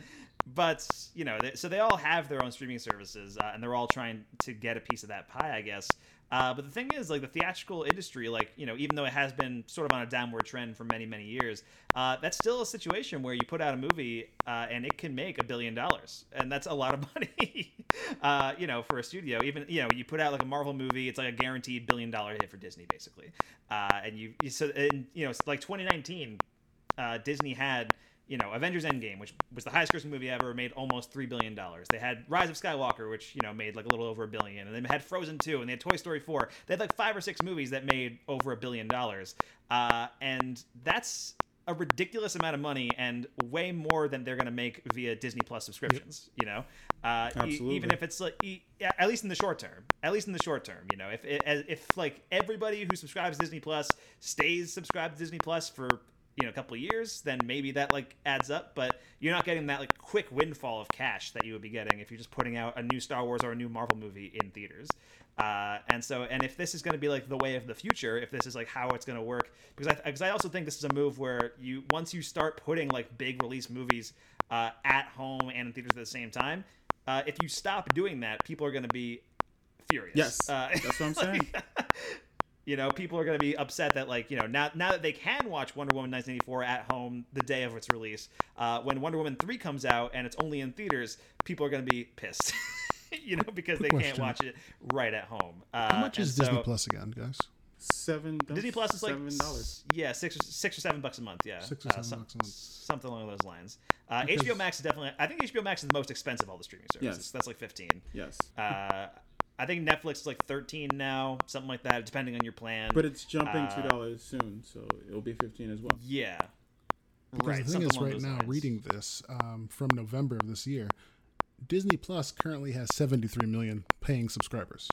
but you know, they, so they all have their own streaming services, uh, and they're all trying to get a piece of that pie, I guess. Uh, but the thing is, like the theatrical industry, like you know, even though it has been sort of on a downward trend for many, many years, uh, that's still a situation where you put out a movie uh, and it can make a billion dollars, and that's a lot of money, uh, you know, for a studio. Even you know, you put out like a Marvel movie, it's like a guaranteed billion dollar hit for Disney, basically. Uh, and you, you so and you know, it's like 2019, uh, Disney had you know Avengers Endgame, which was the highest grossing movie ever, made almost three billion dollars. They had Rise of Skywalker, which you know made like a little over a billion, and they had Frozen two, and they had Toy Story four. They had like five or six movies that made over a billion dollars, uh, and that's a ridiculous amount of money and way more than they're going to make via Disney Plus subscriptions. You know, uh, e- Absolutely. even if it's like e- at least in the short term, at least in the short term, you know, if if like everybody who subscribes to Disney Plus stays subscribed to Disney Plus for you know a couple of years then maybe that like adds up but you're not getting that like quick windfall of cash that you would be getting if you're just putting out a new star wars or a new marvel movie in theaters. Uh, and so and if this is going to be like the way of the future if this is like how it's going to work because I, because I also think this is a move where you once you start putting like big release movies uh, at home and in theaters at the same time uh, if you stop doing that people are going to be furious. Yes, uh, that's what I'm saying. You know, people are going to be upset that like you know now now that they can watch Wonder Woman 1984 at home the day of its release, uh, when Wonder Woman 3 comes out and it's only in theaters, people are going to be pissed. you know, because they Quick can't watch it right at home. Uh, How much and is Disney Plus again, guys? Seven. Disney Plus is like seven dollars. Yeah, six or, six or seven bucks a month. Yeah, Six or Uh, seven some- bucks a month. something along those lines. Uh, Because- HBO Max is definitely. I think HBO Max is the most expensive of all the streaming services. Yes. That's like fifteen. Yes, Uh, I think Netflix is like thirteen now, something like that, depending on your plan. but it's jumping uh, two dollars soon, so it'll be fifteen as well. Yeah. Because right. the thing is, right now, lines. reading this um, from November of this year, Disney Plus currently has 73 million paying subscribers.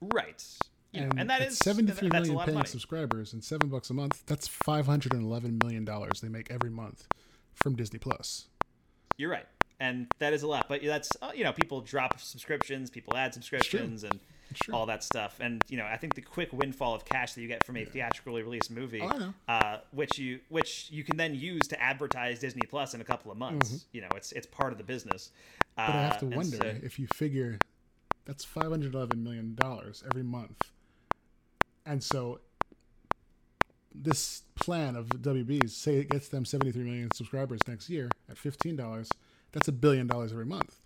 Right. You know, and, and that 73 that's a million paying subscribers and seven bucks a month. That's 511 million dollars they make every month from Disney Plus. You're right, and that is a lot. But that's uh, you know, people drop subscriptions, people add subscriptions, and Sure. all that stuff. And you know, I think the quick windfall of cash that you get from a theatrically released movie, Oh, Uh, which you which you can then use to advertise Disney Plus in a couple of months. You know, it's it's part of the business. Uh, Mm-hmm. But I have to wonder so- if you figure that's 511 million dollars every month, and so this plan of WB's say it gets them 73 million subscribers next year at 15 dollars. That's a billion dollars every month.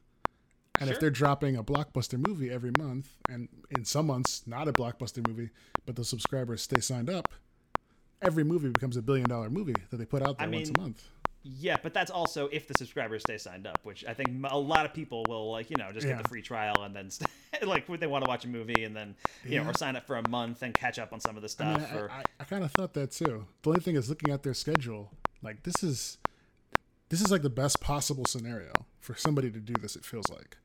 And if they're dropping a blockbuster movie every month, and in some months not a blockbuster movie, but the subscribers stay signed up, every movie becomes a billion dollar movie that they put out there I once mean, a month. Yeah, but that's also if the subscribers stay signed up, which I think a lot of people will like, you know, just Yeah. get the free trial and then st- like they want to watch a movie and then you know, or sign up for a month and catch up on some of the I, stuff. mean, I, or I, I kind of thought that too. The only thing is looking at their schedule, like this is this is like the best possible scenario for somebody to do this. It feels like,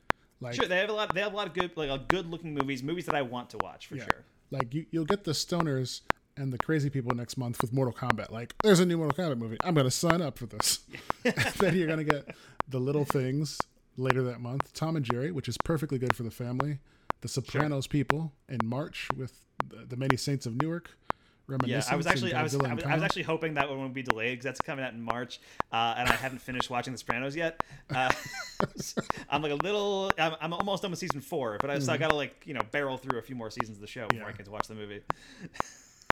like sure, they have a lot. They have a lot of good, like, good looking movies, movies that I want to watch for yeah, sure. like you, you'll get the stoners and the crazy people next month with Mortal Kombat. Like, there's a new Mortal Kombat movie. I'm gonna sign up for this. then you're gonna get the little things later that month. Tom and Jerry, which is perfectly good for the family. The Sopranos people in March with the, the Many Saints of Newark. Yeah, I was actually, I was, I was, I was actually hoping that one would be delayed because that's coming out in March, uh, and I haven't finished watching The Sopranos yet. Uh, I'm like a little, I'm, I'm almost done with season four, but I, so I Mm-hmm. gotta like, you know, barrel through a few more seasons of the show before Yeah. I get to watch the movie.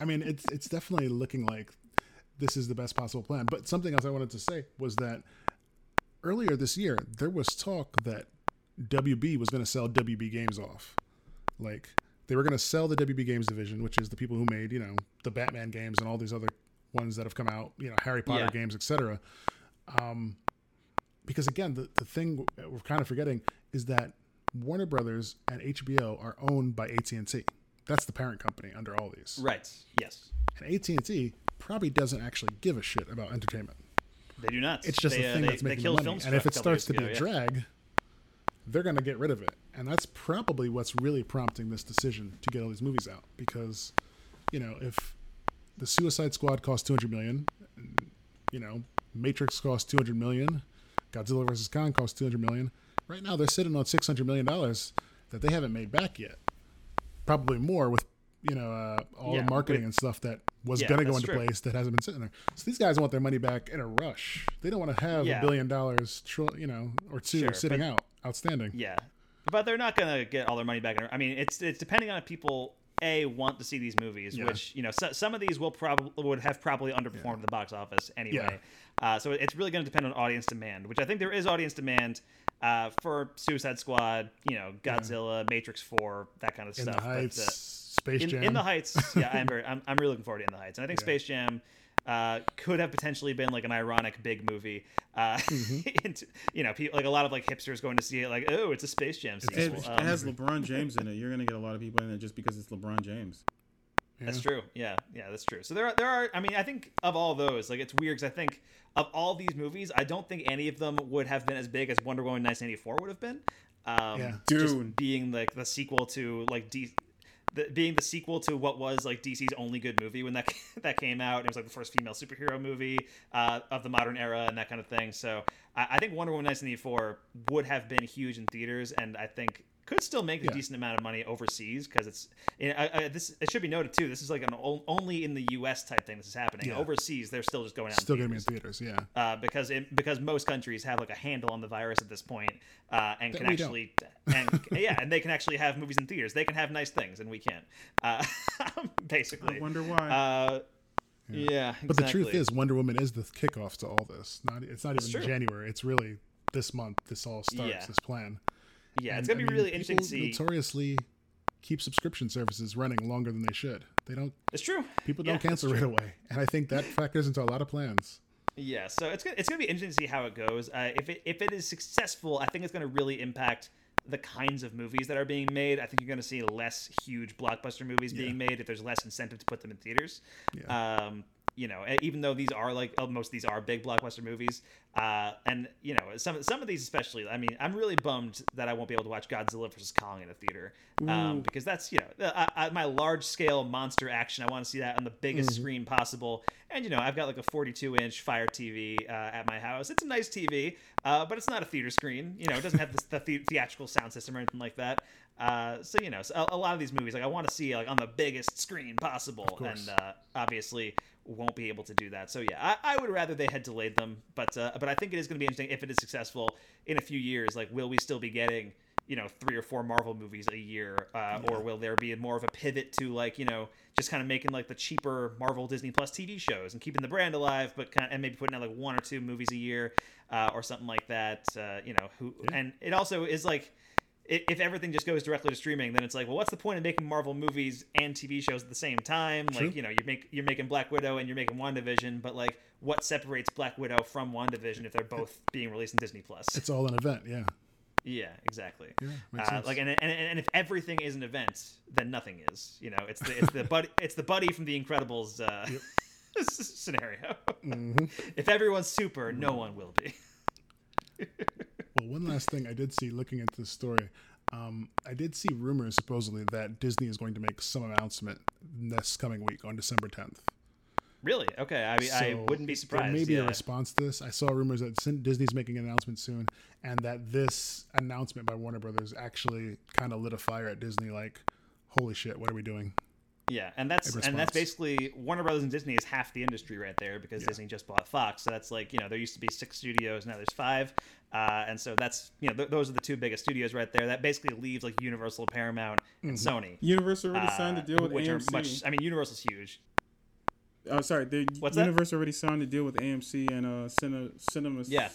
I mean, it's it's definitely looking like this is the best possible plan. But something else I wanted to say was that earlier this year there was talk that WB was going to sell WB Games off, like they were going to sell the WB Games division, which is the people who made you know the Batman games and all these other ones that have come out, you know Harry Potter Yeah. games, etc. Um, because again, the the thing we're kind of forgetting is that Warner Brothers and HBO are owned by AT&T. That's the parent company under all these. Right. Yes. And AT&T probably doesn't actually give a shit about entertainment. They do not. It's just they, a uh, thing they, that's they making the money. And if it starts to years be a ago, yeah. drag, they're going to get rid of it. And that's probably what's really prompting this decision to get all these movies out. Because, you know, if the Suicide Squad cost 200 million, you know, Matrix cost 200 million, Godzilla vs. Kong cost 200 million. Right now, they're sitting on 600 million dollars that they haven't made back yet. Probably more with you know uh, all Yeah, the marketing and stuff that was Yeah, going to go into true. place that hasn't been sitting there. So these guys want their money back in a rush. They don't want to have Yeah. a billion dollars, you know, or two Sure, sitting but- out, outstanding. Yeah, but they're not gonna get all their money back. I mean, it's it's depending on if people a want to see these movies, Yeah. which you know so, some of these will probably would have probably underperformed at the box office anyway. Uh, so it's really going to depend on audience demand, which I think there is audience demand uh, for Suicide Squad, you know, Godzilla, Matrix Four, that kind of In stuff. the But, uh, Space in, Jam. in the Heights, yeah, I'm very, I'm, I'm really looking forward to In the Heights, and I think Yeah. Space Jam uh, could have potentially been like an ironic big movie. Uh, Mm-hmm. into- you know, people, like a lot of like hipsters going to see it, like, oh, it's a Space Jam It, sequel. it Um, has LeBron James in it. You're gonna get a lot of people in it just because it's LeBron James. That's true. Yeah, yeah, that's true. So there are, there are. I mean, I think of all those, like it's weird because I think of all these movies, I don't think any of them would have been as big as Wonder Woman 1984 would have been. Um, Yeah. just being like the sequel to like D. The, being the sequel to what was like DC's only good movie when that that came out, it was like the first female superhero movie uh, of the modern era and that kind of thing. So I, I think Wonder Woman 1984 would have been huge in theaters, and I think could still make a Yeah. decent amount of money overseas because it's you know, I, I, this. It should be noted too. This is like an only in the U.S. type thing. This is happening Yeah. overseas. They're still just going out. Still in going to be in theaters, yeah. uh, because it, because most countries have like a handle on the virus at this point, uh, and That can actually and yeah, and they can actually have movies in theaters. They can have nice things, and we can't. Uh, basically, I wonder why. Uh, yeah, But the truth is, Wonder Woman is the kickoff to all this. Not, it's not even. January. It's really this month. This all starts. Yeah. This plan. Yeah, And, it's gonna I be mean, really interesting to people see. Notoriously, keep subscription services running longer than they should. They don't. It's true. People don't cancel right away, and I think that factors into a lot of plans. Yeah, so it's gonna, it's gonna be interesting to see how it goes. Uh, if it if it is successful, I think it's gonna really impact the kinds of movies that are being made. I think you're gonna see less huge blockbuster movies Yeah. being made if there's less incentive to put them in theaters. Yeah. Um, you know, even though these are like oh, most of these are big blockbuster movies, uh, and you know some some of these especially. I mean, I'm really bummed that I won't be able to watch Godzilla vs Kong in a theater um, Ooh. because that's you know I, I, my large scale monster action. I want to see that on the biggest Mm-hmm. screen possible. And you know, I've got like a 42 inch Fire TV uh, at my house. It's a nice TV, uh, but it's not a theater screen. You know, it doesn't have the, the the- theatrical sound system or anything like that. Uh, so you know, so a, a lot of these movies, like I want to see like on the biggest screen possible, and uh, obviously won't be able to do that. So yeah, I, I would rather they had delayed them, but uh, but I think it is going to be interesting if it is successful in a few years. Like, will we still be getting you know three or four Marvel movies a year, uh, or will there be more of a pivot to like you know just kind of making like the cheaper Marvel Disney Plus TV shows and keeping the brand alive, but kind of, and maybe putting out like one or two movies a year uh, or something like that. Uh, you know, who and it also is like if everything just goes directly to streaming, then it's like, well, what's the point of making Marvel movies and TV shows at the same time? True. Like, you know, you make you're making Black Widow and you're making WandaVision, but like, what separates Black Widow from WandaVision if they're both being released in Disney Plus? It's all an event. Yeah. Yeah, exactly. Yeah, Uh, like, and, and and if everything is an event, then nothing is. You know, it's the it's the buddy it's the buddy from the Incredibles uh, scenario. Mm-hmm. If everyone's super, no one will be. One last thing I did see looking into this story, um, I did see rumors supposedly that Disney is going to make some announcement this coming week on December 10th. Really? Okay. I mean, I wouldn't be surprised. There may be yeah. a response to this. I saw rumors that Disney's making an announcement soon, and that this announcement by Warner Brothers actually kind of lit a fire at Disney. Like, holy shit, what are we doing? Yeah, and that's and that's basically Warner Brothers and Disney is half the industry right there because Yeah. Disney just bought Fox. So that's like you know there used to be six studios, now there's five, uh, and so that's you know th- those are the two biggest studios right there. That basically leaves like Universal, Paramount, and Mm-hmm. Sony. Universal already signed uh, a deal with which AMC. are much. I mean, Universal's huge. Oh, sorry. The What's that? Universal already signed a deal with AMC and uh, Cine, Cinema. Yeah.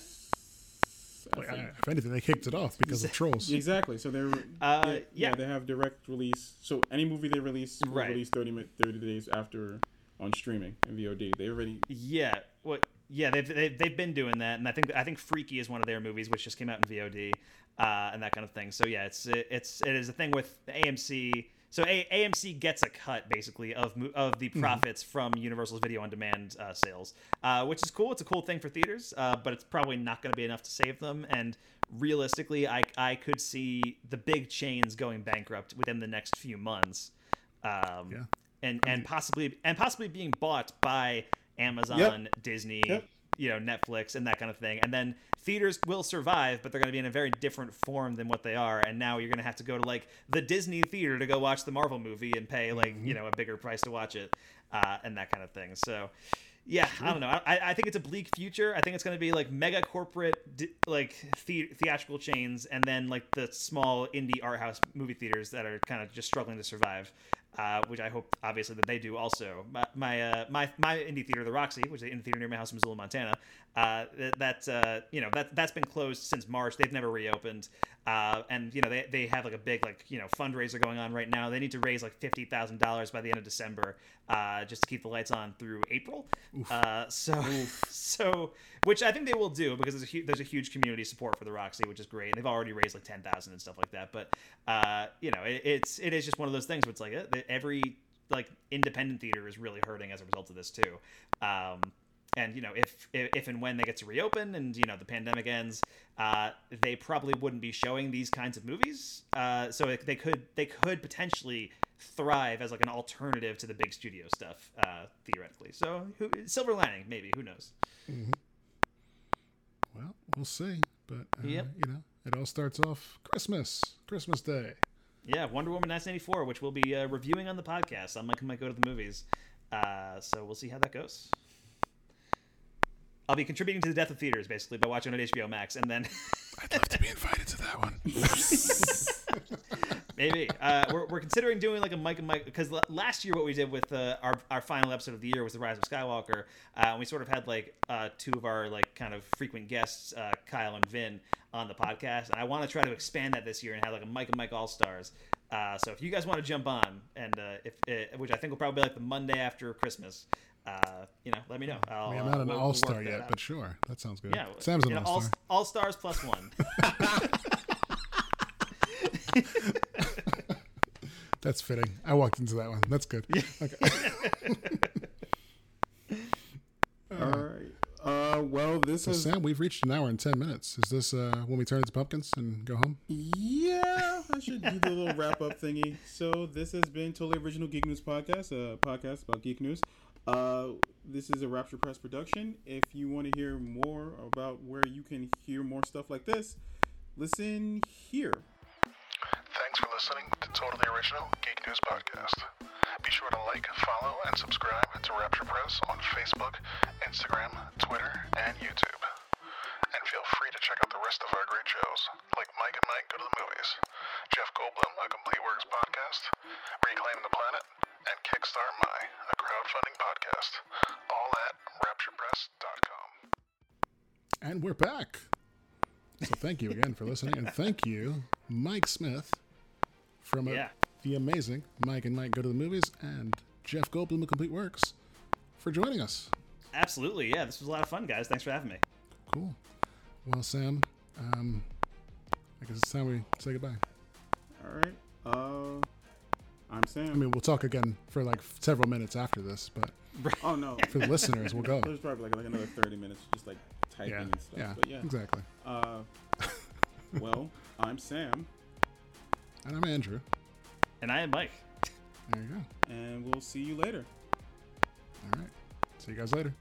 Like, I, if anything, they kicked it off because of trolls. Exactly. So they're Uh, yeah, yeah. they have direct release. So any movie they release will Right. release 30, 30 days after on streaming and VOD. They already Yeah. What? yeah, they've, they've they've been doing that, and I think I think Freaky is one of their movies, which just came out in VOD, uh, and that kind of thing. So yeah, it's it's it is a thing with AMC. So a- AMC gets a cut basically of mo- of the profits from Universal's video on demand uh, sales, uh, which is cool. It's a cool thing for theaters, uh, but it's probably not going to be enough to save them. And realistically, I I could see the big chains going bankrupt within the next few months. Um, Yeah. and and possibly and possibly being bought by Amazon, Disney, Yep. You know, Netflix, and that kind of thing. And then theaters will survive, but they're going to be in a very different form than what they are. And now you're going to have to go to like the Disney theater to go watch the Marvel movie and pay like you know a bigger price to watch it, uh, and that kind of thing. So. Yeah, I don't know. I, I think it's a bleak future. I think it's going to be like mega corporate, like the- theatrical chains, and then like the small indie art house movie theaters that are kind of just struggling to survive. Uh, which I hope, obviously, that they do also. My my uh, my, my indie theater, the Roxy, which is an indie theater near my house in Missoula, Montana, uh, that that's uh, you know that that's been closed since March. They've never reopened, uh, and you know they, they have like a big like you know fundraiser going on right now. They need to raise like fifty thousand dollars by the end of December, uh, just to keep the lights on through April. Uh, so so which I think they will do because there's a hu- there's a huge community support for the Roxy, which is great. And They've already raised like ten thousand and stuff like that. But uh, you know it, it's it is just one of those things where it's like uh, every like independent theater is really hurting as a result of this too. Um, and you know if, if if and when they get to reopen and you know the pandemic ends uh, they probably wouldn't be showing these kinds of movies uh, so it, they could they could potentially thrive as like an alternative to the big studio stuff uh, theoretically so who, silver lining maybe who knows Well, we'll see. But uh, Yep. you know, it all starts off Christmas, Christmas Day. yeah wonder woman 1984 which we'll be uh, reviewing on the podcast mike and mike go to the movies uh, so we'll see how that goes I'll be contributing to the death of theaters basically by watching it on HBO Max, and then I'd love to be invited to that one. Maybe uh, we're, we're considering doing like a Mike and Mike because last year what we did with uh, our our final episode of the year was the Rise of Skywalker. Uh, and we sort of had like uh, two of our like kind of frequent guests, uh, Kyle and Vin, on the podcast, and I want to try to expand that this year and have like a Mike and Mike All Stars. Uh, so if you guys want to jump on, and uh, if which I think will probably be like the Monday after Christmas, uh, you know, let me know. I'll, I mean, uh, not an we'll- all star yet, out. but sure, that sounds good. yeah, Sam's an all star. All stars plus one. That's fitting. I walked into that one. That's good. Okay. All right. Uh, well, this So is Sam, we've reached an hour and ten minutes. Is this uh, when we turn into pumpkins and go home? Yeah, I should do the little wrap up thingy. So this has been Totally Original Geek News Podcast, a podcast about geek news. Uh, this is a Rapture Press production. If you want to hear more about where you can hear more stuff like this, listen here. For listening to Totally Original Geek News Podcast. Be sure to like, follow, and subscribe to Rapture Press on Facebook, Instagram, Twitter, and YouTube. And feel free to check out the rest of our great shows, like Mike and Mike Go to the Movies, Jeff Goldblum, A Complete Works Podcast, Reclaim the Planet, and Kickstart My, a crowdfunding podcast. All at RapturePress.com. And we're back. So thank you again for listening, and thank you, Mike Smith, from uh, Yeah. the amazing Mike and Mike Go to the Movies, and Jeff Goldblum of Complete Works, for joining us. Absolutely, yeah. This was a lot of fun, guys. Thanks for having me. Cool. Well, Sam, um, I guess it's time we say goodbye. All right. Uh, I'm Sam. I mean, we'll talk again for like several minutes after this, but oh no, for the listeners, we'll go. there's probably like, like another 30 minutes just like typing Yeah, and stuff. yeah, But yeah. exactly. Uh, well, I'm Sam, And I'm Andrew. And I am Mike. There you go. and we'll see you later. All right. See you guys later.